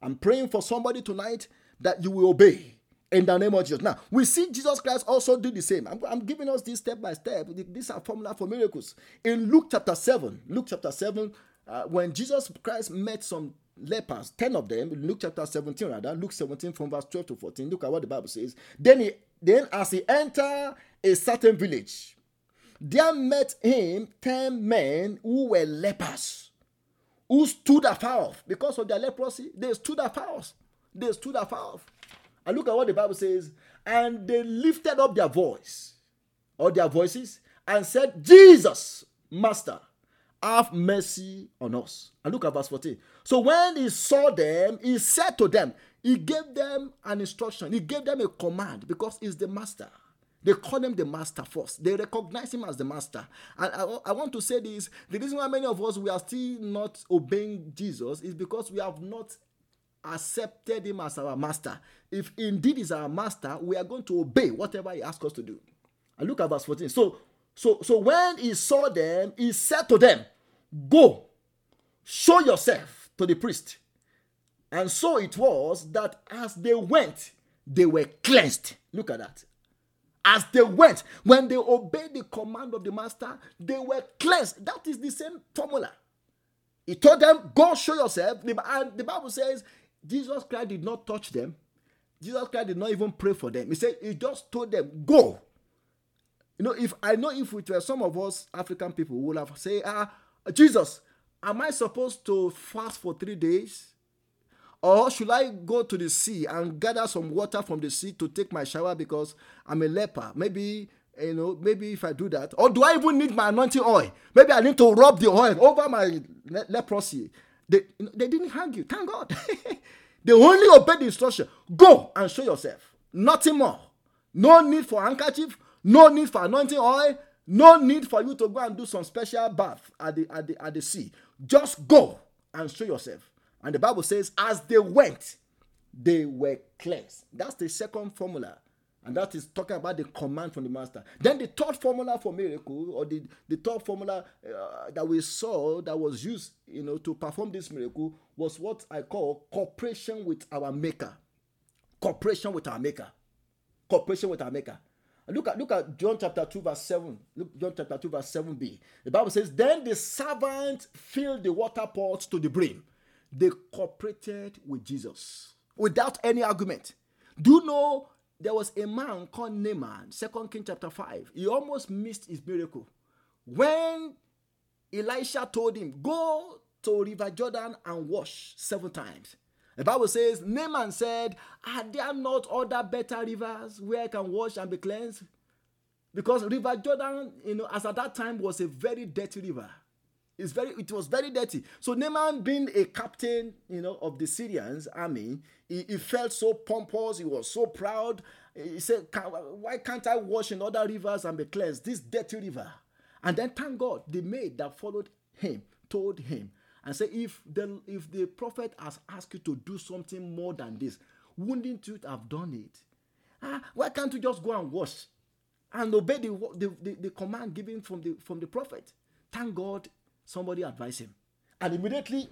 I'm praying for somebody tonight that you will obey in the name of Jesus. Now, we see Jesus Christ also do the same. I'm, I'm giving us this step by step. These are formula for miracles. In Luke chapter 7, Luke chapter 7, uh, when Jesus Christ met some lepers, 10 of them, Luke chapter 17 rather, Luke 17 from verse 12 to 14, look at what the Bible says. Then he then as he entered a certain village, there met him ten men who were lepers, who stood afar off. Because of their leprosy, they stood afar off. They stood afar off. And look at what the Bible says. And they lifted up their voice, or their voices, and said, Jesus, Master, have mercy on us. And look at verse 14. So when he saw them, he said to them, he gave them an instruction, he gave them a command because he's the master. They call him the master first. They recognize him as the master. And I, I, want to say this the reason why many of us we are still not obeying Jesus is because we have not accepted him as our master, if indeed is our master, we are going to obey whatever he asks us to do. And look at verse 14. So, so, so when he saw them, he said to them, Go, show yourself to the priest. And so it was that as they went, they were cleansed. Look at that. As they went, when they obeyed the command of the master, they were cleansed. That is the same formula. He told them, Go show yourself. And the Bible says Jesus Christ did not touch them. Jesus Christ did not even pray for them. He said, He just told them, Go. You know, if I know if it were some of us African people would have said, Ah, Jesus, am I supposed to fast for three days? Or should I go to the sea and gather some water from the sea to take my shower because I'm a leper? Maybe, you know, maybe if I do that. Or do I even need my anointing oil? Maybe I need to rub the oil over my le- leprosy. They, they didn't hang you. Thank God. they only obeyed the instruction. Go and show yourself. Nothing more. No need for handkerchief. No need for anointing oil. No need for you to go and do some special bath at the, at the, at the sea. Just go and show yourself. And the Bible says, as they went, they were cleansed. That's the second formula. And that is talking about the command from the master. Then the third formula for miracle, or the, the third formula uh, that we saw that was used, you know, to perform this miracle was what I call cooperation with our maker. Cooperation with our maker. Cooperation with our maker. Look at look at John chapter 2, verse 7. Look, John chapter 2, verse 7b. The Bible says, Then the servant filled the water pot to the brim they cooperated with Jesus without any argument. Do you know there was a man called Naaman, Second King chapter 5. He almost missed his miracle. When Elisha told him, Go to River Jordan and wash seven times. The Bible says, Naaman said, Are there not other better rivers where I can wash and be cleansed? Because River Jordan, you know, as at that time was a very dirty river. It's very, it was very dirty. So Naaman, being a captain, you know, of the Syrians army, he, he felt so pompous. He was so proud. He said, "Why can't I wash in other rivers and be cleansed? This dirty river." And then, thank God, the maid that followed him told him and said, "If the if the prophet has asked you to do something more than this, wouldn't you have done it? Ah, why can't you just go and wash and obey the the, the, the command given from the from the prophet?" Thank God somebody advised him. And immediately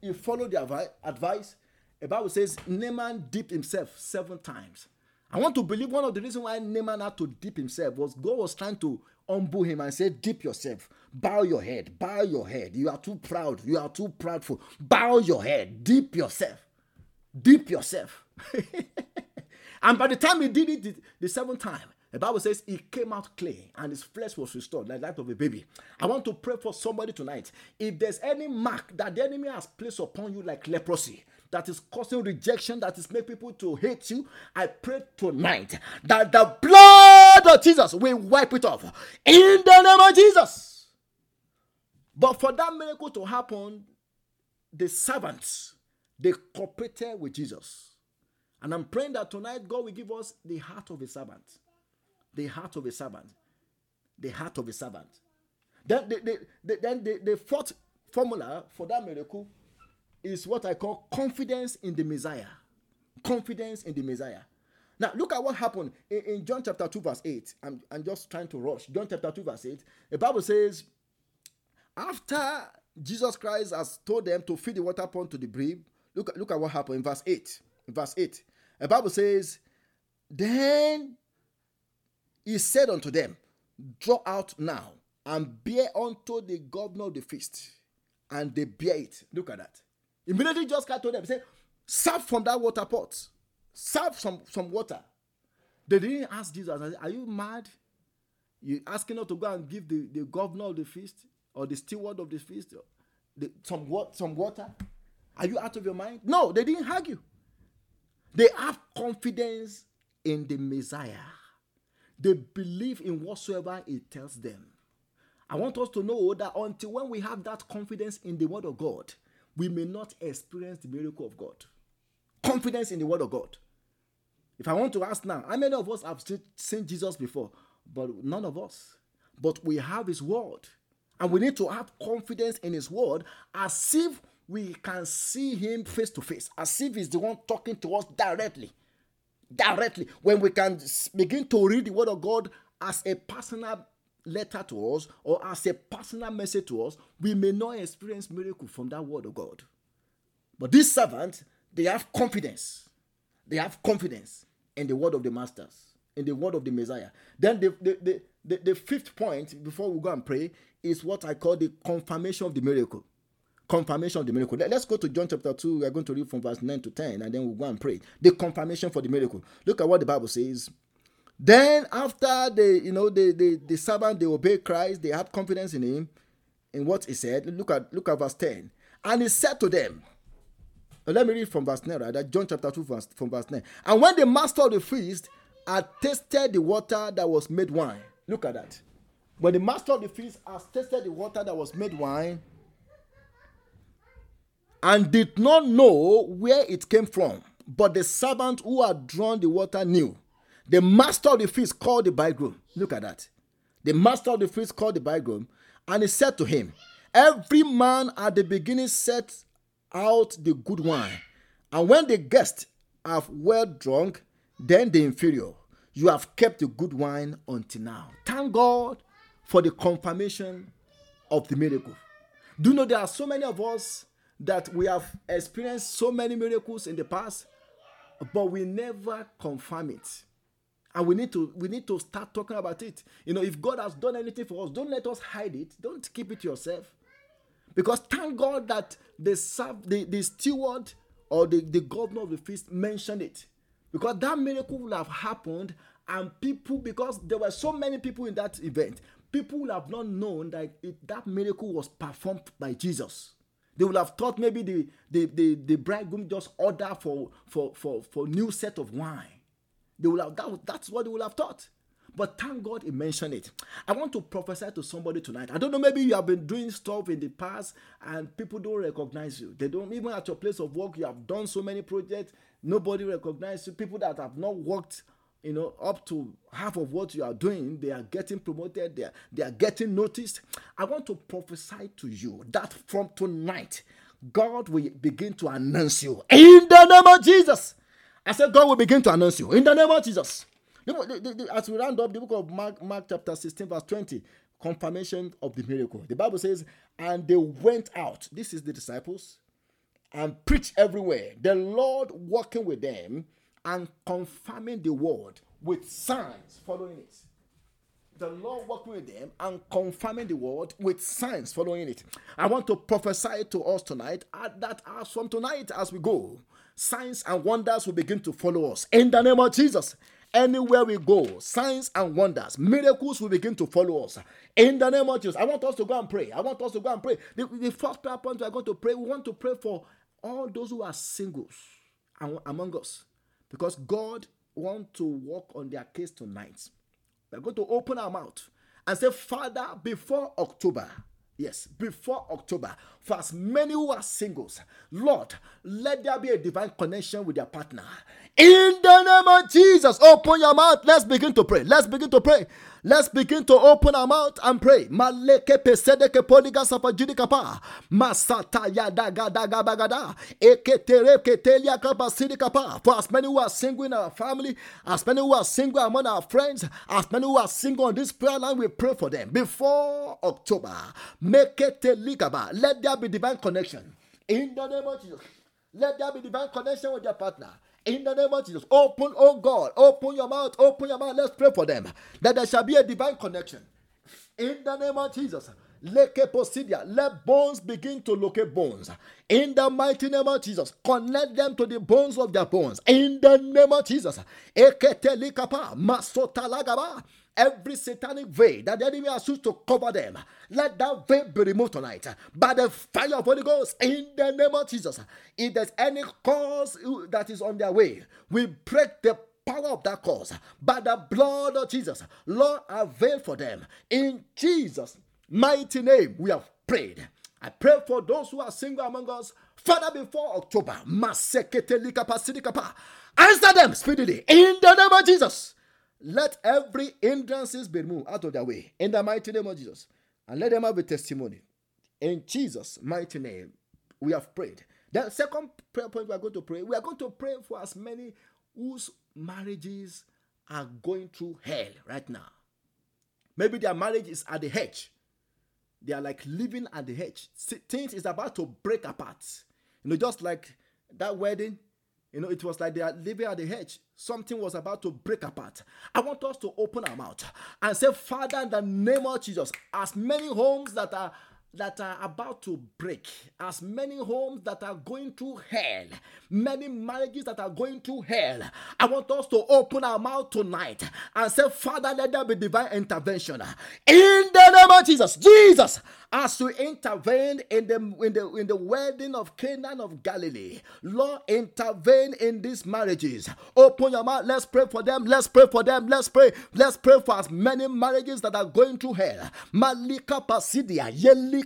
he followed the advice. The Bible says Naaman dipped himself seven times. I want to believe one of the reasons why Naaman had to dip himself was God was trying to humble him and say, Dip yourself, bow your head, bow your head. You are too proud, you are too proudful. Bow your head, dip yourself, dip yourself. and by the time he did it the, the seventh time, the Bible says he came out clean and his flesh was restored like that of a baby. I want to pray for somebody tonight. If there's any mark that the enemy has placed upon you like leprosy, that is causing rejection, that is making people to hate you, I pray tonight that the blood of Jesus will wipe it off in the name of Jesus. But for that miracle to happen, the servants they cooperated with Jesus. And I'm praying that tonight God will give us the heart of a servant the heart of a servant. The heart of a servant. Then the, the, the, then the, the fourth formula for that miracle is what I call confidence in the Messiah. Confidence in the Messiah. Now, look at what happened in, in, John chapter 2, verse 8. I'm, I'm just trying to rush. John chapter 2, verse 8. The Bible says, after Jesus Christ has told them to fill the water pond to the brim, look, look at what happened in verse 8. In verse 8. The Bible says, Then he said unto them, Draw out now and bear unto the governor of the feast. And they bear it. Look at that. Immediately just told them, say, serve from that water pot. Serve some, some water. They didn't ask Jesus, Are you mad? You asking us to go and give the, the governor of the feast or the steward of the feast the, some, some water? Are you out of your mind? No, they didn't argue. They have confidence in the Messiah. They believe in whatsoever it tells them. I want us to know that until when we have that confidence in the Word of God, we may not experience the miracle of God. Confidence in the Word of God. If I want to ask now, how many of us have seen Jesus before? But none of us. But we have His Word. And we need to have confidence in His Word as if we can see him face to face, as if he's the one talking to us directly. Directly. When we can begin to read the word of God as a personal letter to us or as a personal message to us, we may not experience miracle from that word of God. But these servants, they have confidence. They have confidence in the word of the masters, in the word of the Messiah. Then the, the, the, the, the fifth point, before we go and pray, is what I call the confirmation of the miracle. Confirmation of the miracle. Let's go to John chapter 2. We're going to read from verse 9 to 10, and then we'll go and pray. The confirmation for the miracle. Look at what the Bible says. Then, after the you know the, the, the servant they obey Christ, they have confidence in him, in what he said. Look at look at verse 10. And he said to them, uh, let me read from verse 9, right? John chapter 2, verse, from verse 9. And when the master of the feast had tasted the water that was made wine, look at that. When the master of the feast has tasted the water that was made wine, and did not know where it came from, but the servant who had drawn the water knew. The master of the feast called the bridegroom. Look at that. The master of the feast called the bridegroom, and he said to him, Every man at the beginning sets out the good wine, and when the guests have well drunk, then the inferior. You have kept the good wine until now. Thank God for the confirmation of the miracle. Do you know there are so many of us that we have experienced so many miracles in the past, but we never confirm it. And we need to we need to start talking about it. You know, if God has done anything for us, don't let us hide it. Don't keep it yourself. Because thank God that the, the, the steward or the, the governor of the feast mentioned it. Because that miracle would have happened, and people, because there were so many people in that event, people would have not known that it, that miracle was performed by Jesus. They would have thought maybe the, the, the, the bridegroom just ordered for, for, for, for new set of wine. They will have that, that's what they will have thought. But thank God he mentioned it. I want to prophesy to somebody tonight. I don't know, maybe you have been doing stuff in the past and people don't recognize you. They don't, even at your place of work, you have done so many projects, nobody recognizes you. People that have not worked you know up to half of what you are doing they are getting promoted they are, they are getting noticed. I want to prophesy to you that from tonight god will begin to announce you. In the name of jesus. I said god will begin to announce you. In the name of jesus. As we round up the book of mark mark chapter 16 verse 20 confirmation of the miracle. The bible says and they went out. This is the disciples and preached everywhere. The lord working with them and confirming the word with signs following it. The Lord working with them and confirming the word with signs following it. I want to prophesy to us tonight uh, that as from tonight as we go, signs and wonders will begin to follow us. In the name of Jesus, anywhere we go, signs and wonders, miracles will begin to follow us. In the name of Jesus, I want us to go and pray. I want us to go and pray. The, the first prayer point we are going to pray, we want to pray for all those who are singles among us because God wants to work on their case tonight. We're going to open our mouth and say, Father, before October, Yes, before October, for as many who are singles, Lord, let there be a divine connection with their partner. In the name of Jesus, open your mouth. Let's begin to pray. Let's begin to pray. Let's begin to open our mouth and pray. Maleke pesedeke poliga sapajidikapa. Masata yadaga daga bagada. Eketere ketelia kapasidikapa. For as many who are single in our family, as many who are single among our friends, as many who are single on this prayer line, we pray for them. Before October, make it ligaba. Let there be divine connection. In the name of Jesus. Let there be divine connection with your partner. In the name of Jesus, open, oh God, open your mouth, open your mouth. Let's pray for them that there shall be a divine connection. In the name of Jesus, let bones begin to locate bones. In the mighty name of Jesus, connect them to the bones of their bones. In the name of Jesus, every satanic veil that the enemy has used to cover them, let that veil be removed tonight by the fire of Holy Ghost in the name of Jesus. If there's any cause that is on their way, we break the power of that cause by the blood of Jesus. Lord, avail for them in Jesus' mighty name. We have prayed. I pray for those who are single among us. Father, before October, answer them speedily in the name of Jesus. Let every hindrances be removed out of their way in the mighty name of Jesus. And let them have a testimony. In Jesus' mighty name, We have prayed. The second prayer point we are going to pray, we are going to pray for as many whose marriages are going through hell right now. Maybe their marriage is at the edge. They are like living at the edge. Things is about to break apart. You know, just like that wedding, you know, it was like they are living at the edge. Something was about to break apart. I want us to open our mouth and say, Father, in the name of Jesus, as many homes that are that are about to break, as many homes that are going to hell, many marriages that are going to hell. I want us to open our mouth tonight and say, Father, let there be divine intervention. In the name of Jesus, Jesus, as you intervene in the in the in the wedding of Canaan of Galilee, Lord, intervene in these marriages. Open your mouth. Let's pray for them. Let's pray for them. Let's pray. Let's pray for as many marriages that are going to hell. Malika Pasidia, Yelike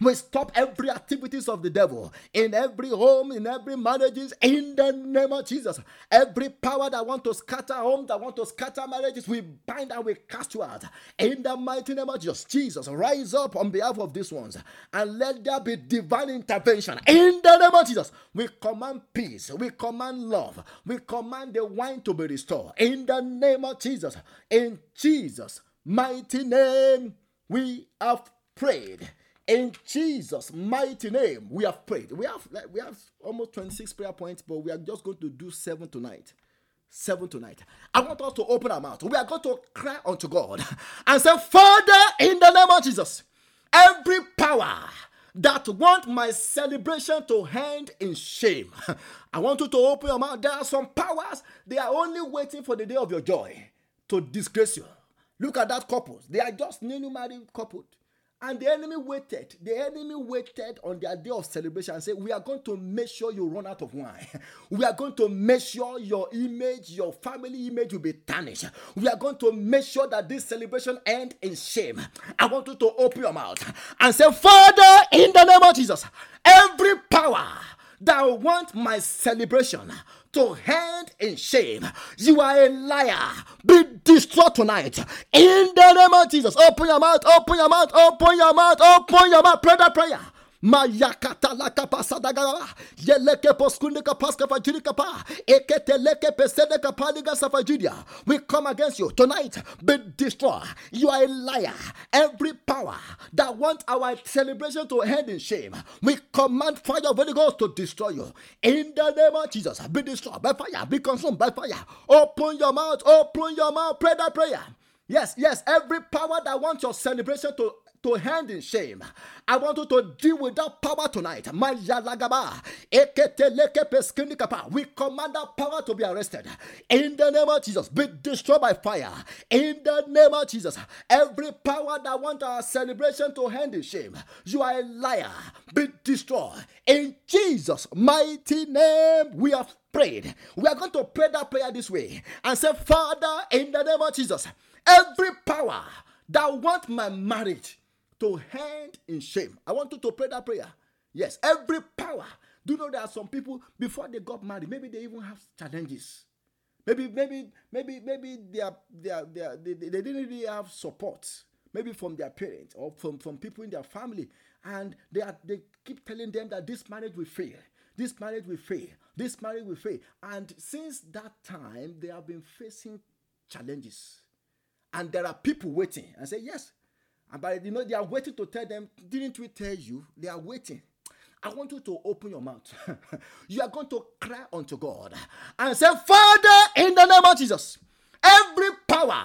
We stop every activities of the devil in every home, in every marriages, in the name of Jesus. Every power that want to scatter homes, that want to scatter marriages, we bind and we cast you out. In the mighty name of just Jesus, rise up on behalf of these ones and let there be divine intervention. In the name of Jesus, we command peace, we command love, we command the wine to be restored. In the name of Jesus, in Jesus' mighty name, we have prayed. In Jesus' mighty name, we have prayed. We have like, we have almost 26 prayer points, but we are just going to do seven tonight seven tonight. I want us to open our mouth. We are going to cry unto God and say, Father, in the name of Jesus, every power that want my celebration to end in shame. I want you to open your mouth. There are some powers, they are only waiting for the day of your joy to disgrace you. Look at that couple. They are just newly married couple. And the enemy waited. The enemy waited on their day of celebration and said, We are going to make sure you run out of wine. We are going to make sure your image, your family image will be tarnished. We are going to make sure that this celebration end in shame. I want you to open your mouth and say, Father, in the name of Jesus, every power that want my celebration to hand in shame. You are a liar. Be destroyed tonight. In the name of Jesus. Open your mouth, open your mouth, open your mouth, open your mouth. Pray that prayer. Mayakata la kapa sadagara. Yeleke poskunde kapaska fajiri kapa. Ekete leke pesede kapaliga safajidia. We come against you tonight. Be destroyed. You are a liar. Every power that wants our celebration to end in shame, we command fire of Holy Ghost to destroy you. In the name of Jesus, be destroyed by fire. Be consumed by fire. Open your mouth. Open your mouth. Pray that prayer. Yes, yes. Every power that wants your celebration to to hand in shame. I want you to deal with that power tonight. We command that power to be arrested. In the name of Jesus, be destroyed by fire. In the name of Jesus, every power that wants our celebration to hand in shame, you are a liar. Be destroyed. In Jesus' mighty name, we have prayed. We are going to pray that prayer this way and say, Father, in the name of Jesus, every power that want my marriage to hand in shame. I want you to pray that prayer. Yes, every power. Do you know there are some people before they got married, maybe they even have challenges. Maybe, maybe, maybe, maybe they, are, they, are, they, are, they, they didn't really have support, maybe from their parents or from, from people in their family. And they, are, they keep telling them that this marriage will fail. This marriage will fail. This marriage will fail. And since that time, they have been facing challenges. And there are people waiting and say, Yes, and by you know, they are waiting to tell them, didn't we tell you? They are waiting. I want you to open your mouth. you are going to cry unto God and say, Father, in the name of Jesus, every power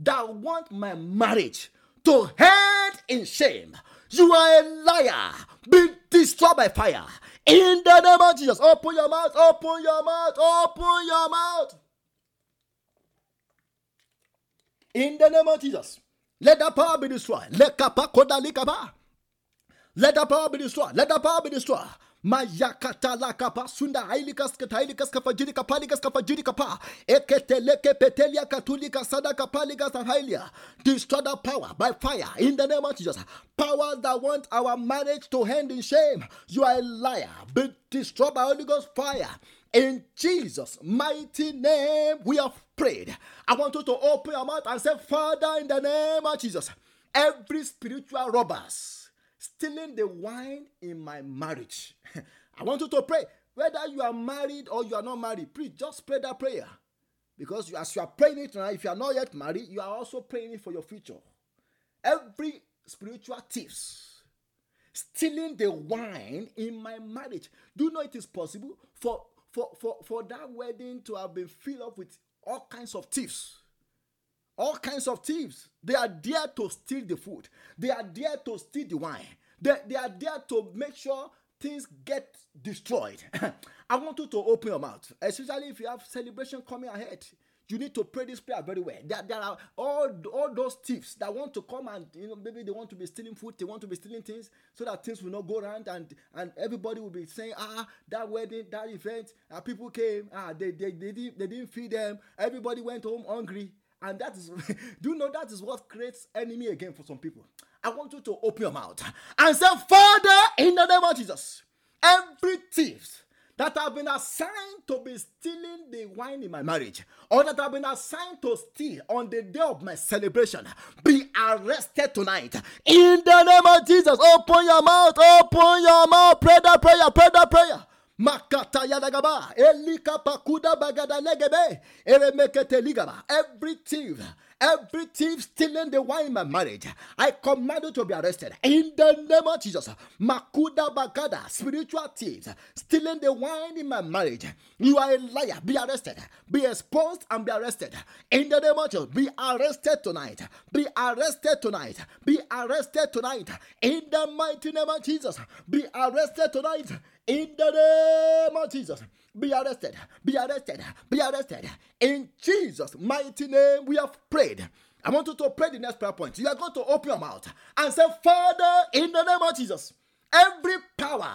that want my marriage to end in shame, you are a liar. Be destroyed by fire. In the name of Jesus, open your mouth, open your mouth, open your mouth. In the name of Jesus. Let that power be destroyed. Let Let that power be destroyed. Let that power be destroyed. Mayakata la kapa. Sunda hailikas katailikas kafajiri kapalikas kafajiri kapa eketeleke petelia katulika sada kapalikas hailia. Destroy the power by fire in the name of Jesus. Power that want our marriage to end in shame. You are a liar. Be destroyed by Holy Ghost fire in Jesus mighty name we have prayed. I want you to open your mouth and say, Father, in the name of Jesus, every spiritual robbers stealing the wine in my marriage. I want you to pray. Whether you are married or you are not married, please just pray that prayer. Because you, as you are praying it now, if you are not yet married, you are also praying it for your future. Every spiritual thieves stealing the wine in my marriage. Do you know it is possible for, for, for, for that wedding to have been filled up with all kinds of thieves? All kinds of thieves. They are there to steal the food. They are there to steal the wine. They, they are there to make sure things get destroyed. I want you to open your mouth, especially if you have celebration coming ahead. You need to pray this prayer very well. There, there are all, all those thieves that want to come and you know maybe they want to be stealing food, they want to be stealing things so that things will not go around and and everybody will be saying ah that wedding that event ah people came ah they they, they, didn't, they didn't feed them everybody went home hungry and that is do you know that is what creates enemy again for some people. I want you to open your mouth and say, Father, in the name of Jesus, every thief that have been assigned to be stealing the wine in my marriage, or that have been assigned to steal on the day of my celebration, be arrested tonight. In the name of Jesus, open your mouth, open your mouth, pray that prayer, pray that prayer. Makata yadagaba, elika pakuda bagada legebe, eremekete ligaba. Every thief Every thief stealing the wine in my marriage, I command you to be arrested in the name of Jesus. Makuda Bagada, spiritual thieves stealing the wine in my marriage. You are a liar. Be arrested. Be exposed and be arrested in the name of Jesus. Be arrested tonight. Be arrested tonight. Be arrested tonight in the mighty name of Jesus. Be arrested tonight in the name of Jesus. Be arrested, be arrested, be arrested. In Jesus' mighty name, we have prayed. I want you to pray the next prayer point. You are going to open your mouth and say, Father, in the name of Jesus, every power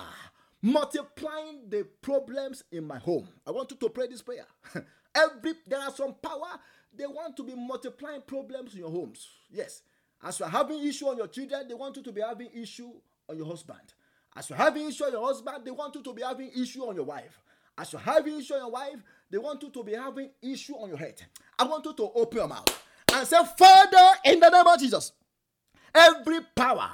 multiplying the problems in my home. I want you to pray this prayer. every there are some power they want to be multiplying problems in your homes. Yes. As you're having issue on your children, they want you to be having issue on your husband. As you're having issue on your husband, they want you to be having issue on your wife. As you're having issue on your wife, they want you to be having issue on your head. I want you to open your mouth and say, Father, in the name of Jesus, every power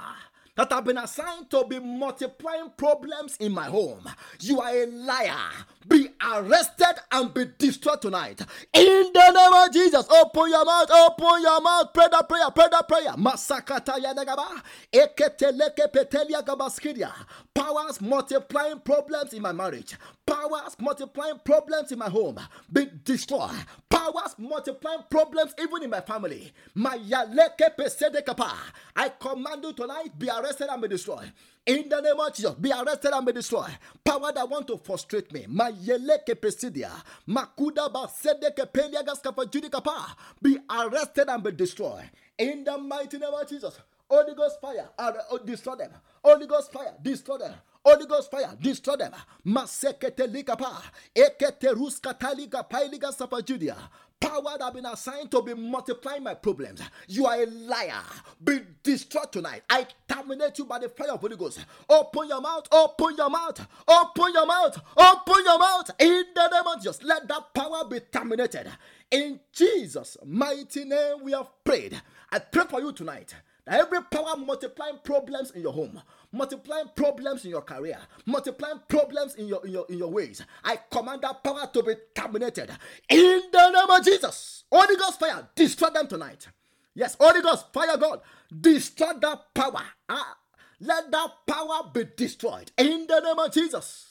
that have been assigned to be multiplying problems in my home. You are a liar. Be arrested and be destroyed tonight. In the name of Jesus, open your mouth, open your mouth, pray that prayer, pray that prayer. Masakata yadagaba, eketeleke petelia gabaskidia. Powers multiplying problems in my marriage. Powers multiplying problems in my home. Be destroyed. Powers multiplying problems even in my family. My Mayaleke pesedekapa. I command you tonight, be arrested and be destroyed. In the name of Jesus, be arrested and be destroyed. Power that want to frustrate me. Mayeleke presidia. Makuda ba sedeke peliagas kapajudikapa. Be arrested and be destroyed. In the mighty name of Jesus. Holy Ghost fire, uh, destroy them. Holy Ghost fire, destroy them. Holy Ghost fire, destroy them. Masekete likapa. Ekete ruskataliga pailiga sapajudia power that been assigned to be multiplying my problems. You are a liar. Be destroyed tonight. I terminate you by the fire of Holy Ghost. Open your mouth, open your mouth, open your mouth, open your mouth. In the name of Jesus, let that power be terminated. In Jesus' mighty name, we have prayed. I pray for you tonight that every power multiplying problems in your home, multiplying problems in your career, multiplying problems in your, in your in your ways. I command that power to be terminated in the name of Jesus. Holy Ghost fire, destroy them tonight. Yes, Holy Ghost fire, God, destroy that power. Ah, let that power be destroyed in the name of Jesus.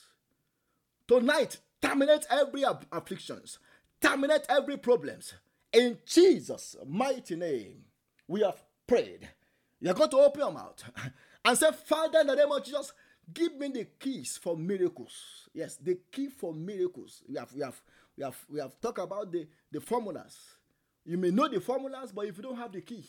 Tonight, terminate every afflictions, terminate every problems in Jesus' mighty name. We have prayed. You're going to open your mouth and say, Father, in the name of Jesus, give me the keys for miracles. Yes, the key for miracles. We have we have we have we have talked about the, the formulas. You may know the formulas, but if you don't have the key,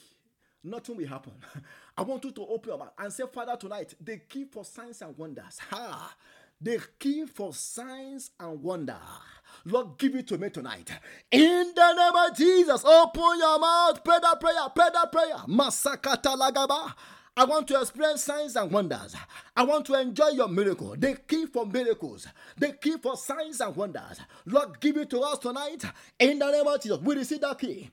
nothing will happen. I want you to open your mouth and say, Father, tonight, the key for signs and wonders. Ha! The key for signs and wonder. Lord, give it to me tonight. In the name of Jesus, open your mouth, pray that prayer, pray that prayer. Masakata lagaba. I want to experience signs and wonders. I want to enjoy your miracle. The key for miracles, the key for signs and wonders. Lord, give it to us tonight in the name of Jesus. We receive that key.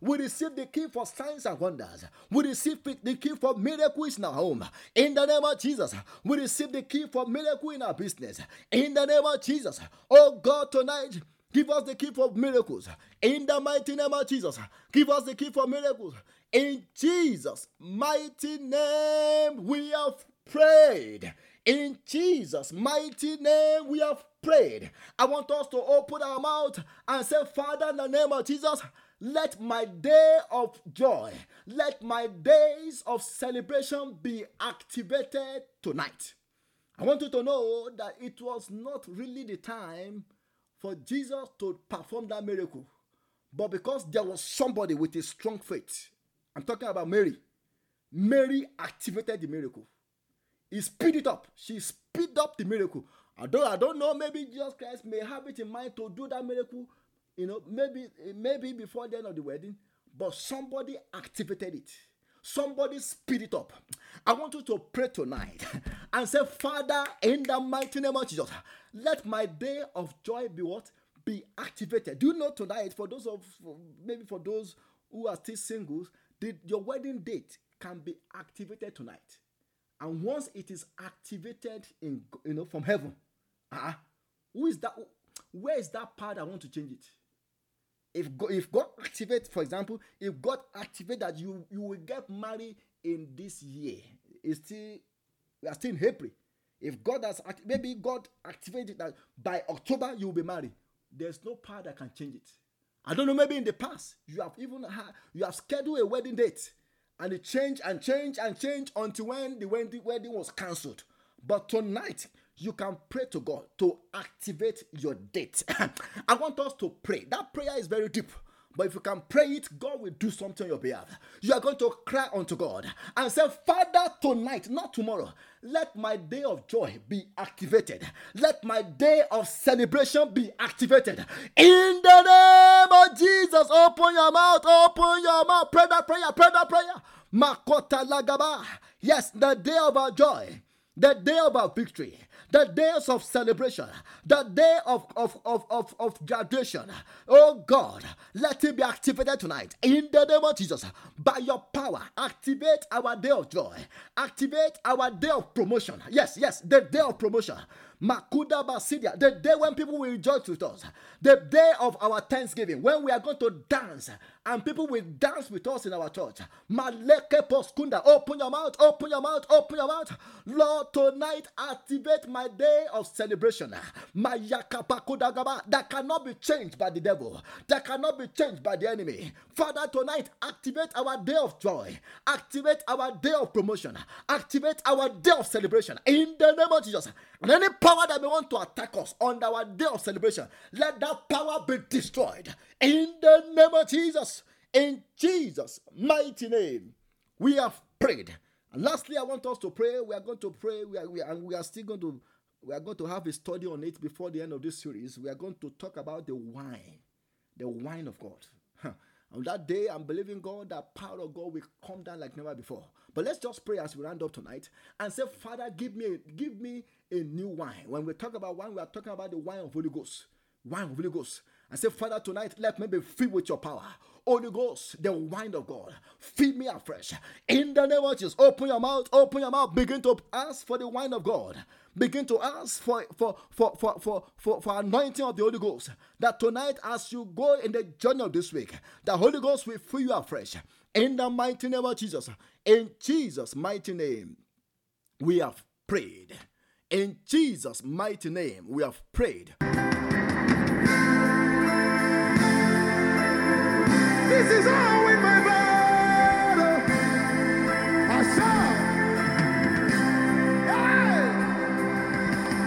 We receive the key for signs and wonders. We receive the key for miracles in our home. In the name of Jesus, we receive the key for miracle in our business. In the name of Jesus, oh God, tonight. Give us the key for miracles. In the mighty name of Jesus. Give us the key for miracles. In Jesus' mighty name, we have prayed. In Jesus' mighty name, we have prayed. I want us to open our mouth and say, Father, in the name of Jesus, let my day of joy, let my days of celebration be activated tonight. I want you to know that it was not really the time for Jesus to perform that miracle. But because there was somebody with a strong faith, I'm talking about Mary. Mary activated the miracle. He speed it up. She speed up the miracle. Don't, I don't know. Maybe Jesus Christ may have it in mind to do that miracle. You know, maybe, maybe before the end of the wedding. But somebody activated it. Somebody speed it up. I want you to pray tonight and say, Father, in the mighty name of Jesus, let my day of joy be what? Be activated. Do you know tonight, for those of maybe for those who are still singles, the, your wedding date can be activated tonight. And once it is activated in you know from heaven, uh, who is that? Where is that part I want to change it? if God, if God activate, for example, if God activate that you you will get married in this year, it's still we are still in April. If God has maybe God activated that by October you will be married, there's no power that can change it. I don't know. Maybe in the past you have even had you have scheduled a wedding date, and it changed and changed and changed until when the wedding, was cancelled. But tonight you can pray to God to activate your date. I want us to pray. That prayer is very deep. But if you can pray it, God will do something on your behalf. You are going to cry unto God and say, Father, tonight, not tomorrow, let my day of joy be activated. Let my day of celebration be activated. In the name of Jesus, open your mouth, open your mouth. Pray that prayer, pray that prayer. Makota lagaba. Yes, the day of our joy, the day of our victory, the days of celebration, the day of, of, of, of, of graduation. Oh God, let it be activated tonight in the name of Jesus. By your power, activate our day of joy, activate our day of promotion. Yes, yes, the day of promotion. Makuda Basidia, the day when people will rejoice with us, the day of our Thanksgiving, when we are going to dance and people will dance with us in our church. Maleke Poskunda, open your mouth, open your mouth, open your mouth. Lord, tonight activate my day of celebration. That cannot be changed by the devil, that cannot be changed by the enemy. Father, tonight activate our day of joy, activate our day of promotion, activate our day of celebration in the name of Jesus. And any power that may want to attack us on our day of celebration, let that power be destroyed in the name of Jesus. In Jesus' mighty name, we have prayed. And lastly, I want us to pray. We are going to pray. We are, we are, and we are still going to we are going to have a study on it before the end of this series. We are going to talk about the wine, the wine of God. On that day, I'm believing God that power of God will come down like never before. But let's just pray as we round up tonight and say, Father, give me, give me a new wine. When we talk about wine, we are talking about the wine of Holy Ghost. Wine of Holy Ghost. And say, Father, tonight, let me be filled with your power. Holy Ghost, the wine of God, feed me afresh. In the name of Jesus, open your mouth, open your mouth, begin to ask for the wine of God. Begin to ask for, for, for, for, for, for, for anointing of the Holy Ghost. That tonight, as you go in the journey of this week, the Holy Ghost will fill you afresh. In the mighty name of Jesus. In Jesus' mighty name, we have prayed. In Jesus' mighty name, we have prayed. This is all in my battle. I saw hey!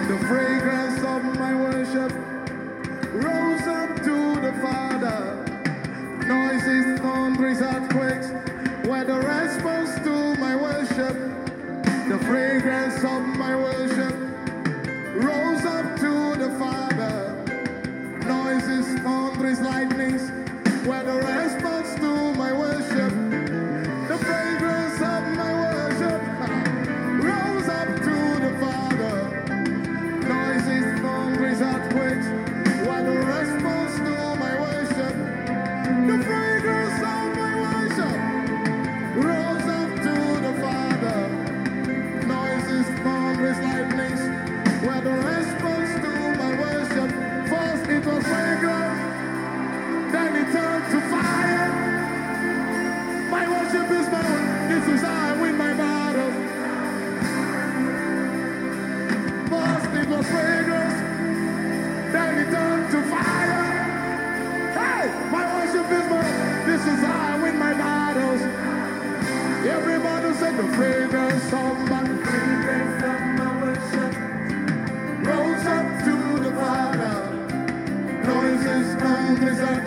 the fragrance of my worship rose up to the Father. Noises, thunders, earthquakes were the response to my worship. The fragrance of my worship rose up to the Father. Noises, thunders, lightnings were the response is I win my battles. Everybody said the fragrance of my fragrance of my worship rose up to the Father. Noises, noises, noises.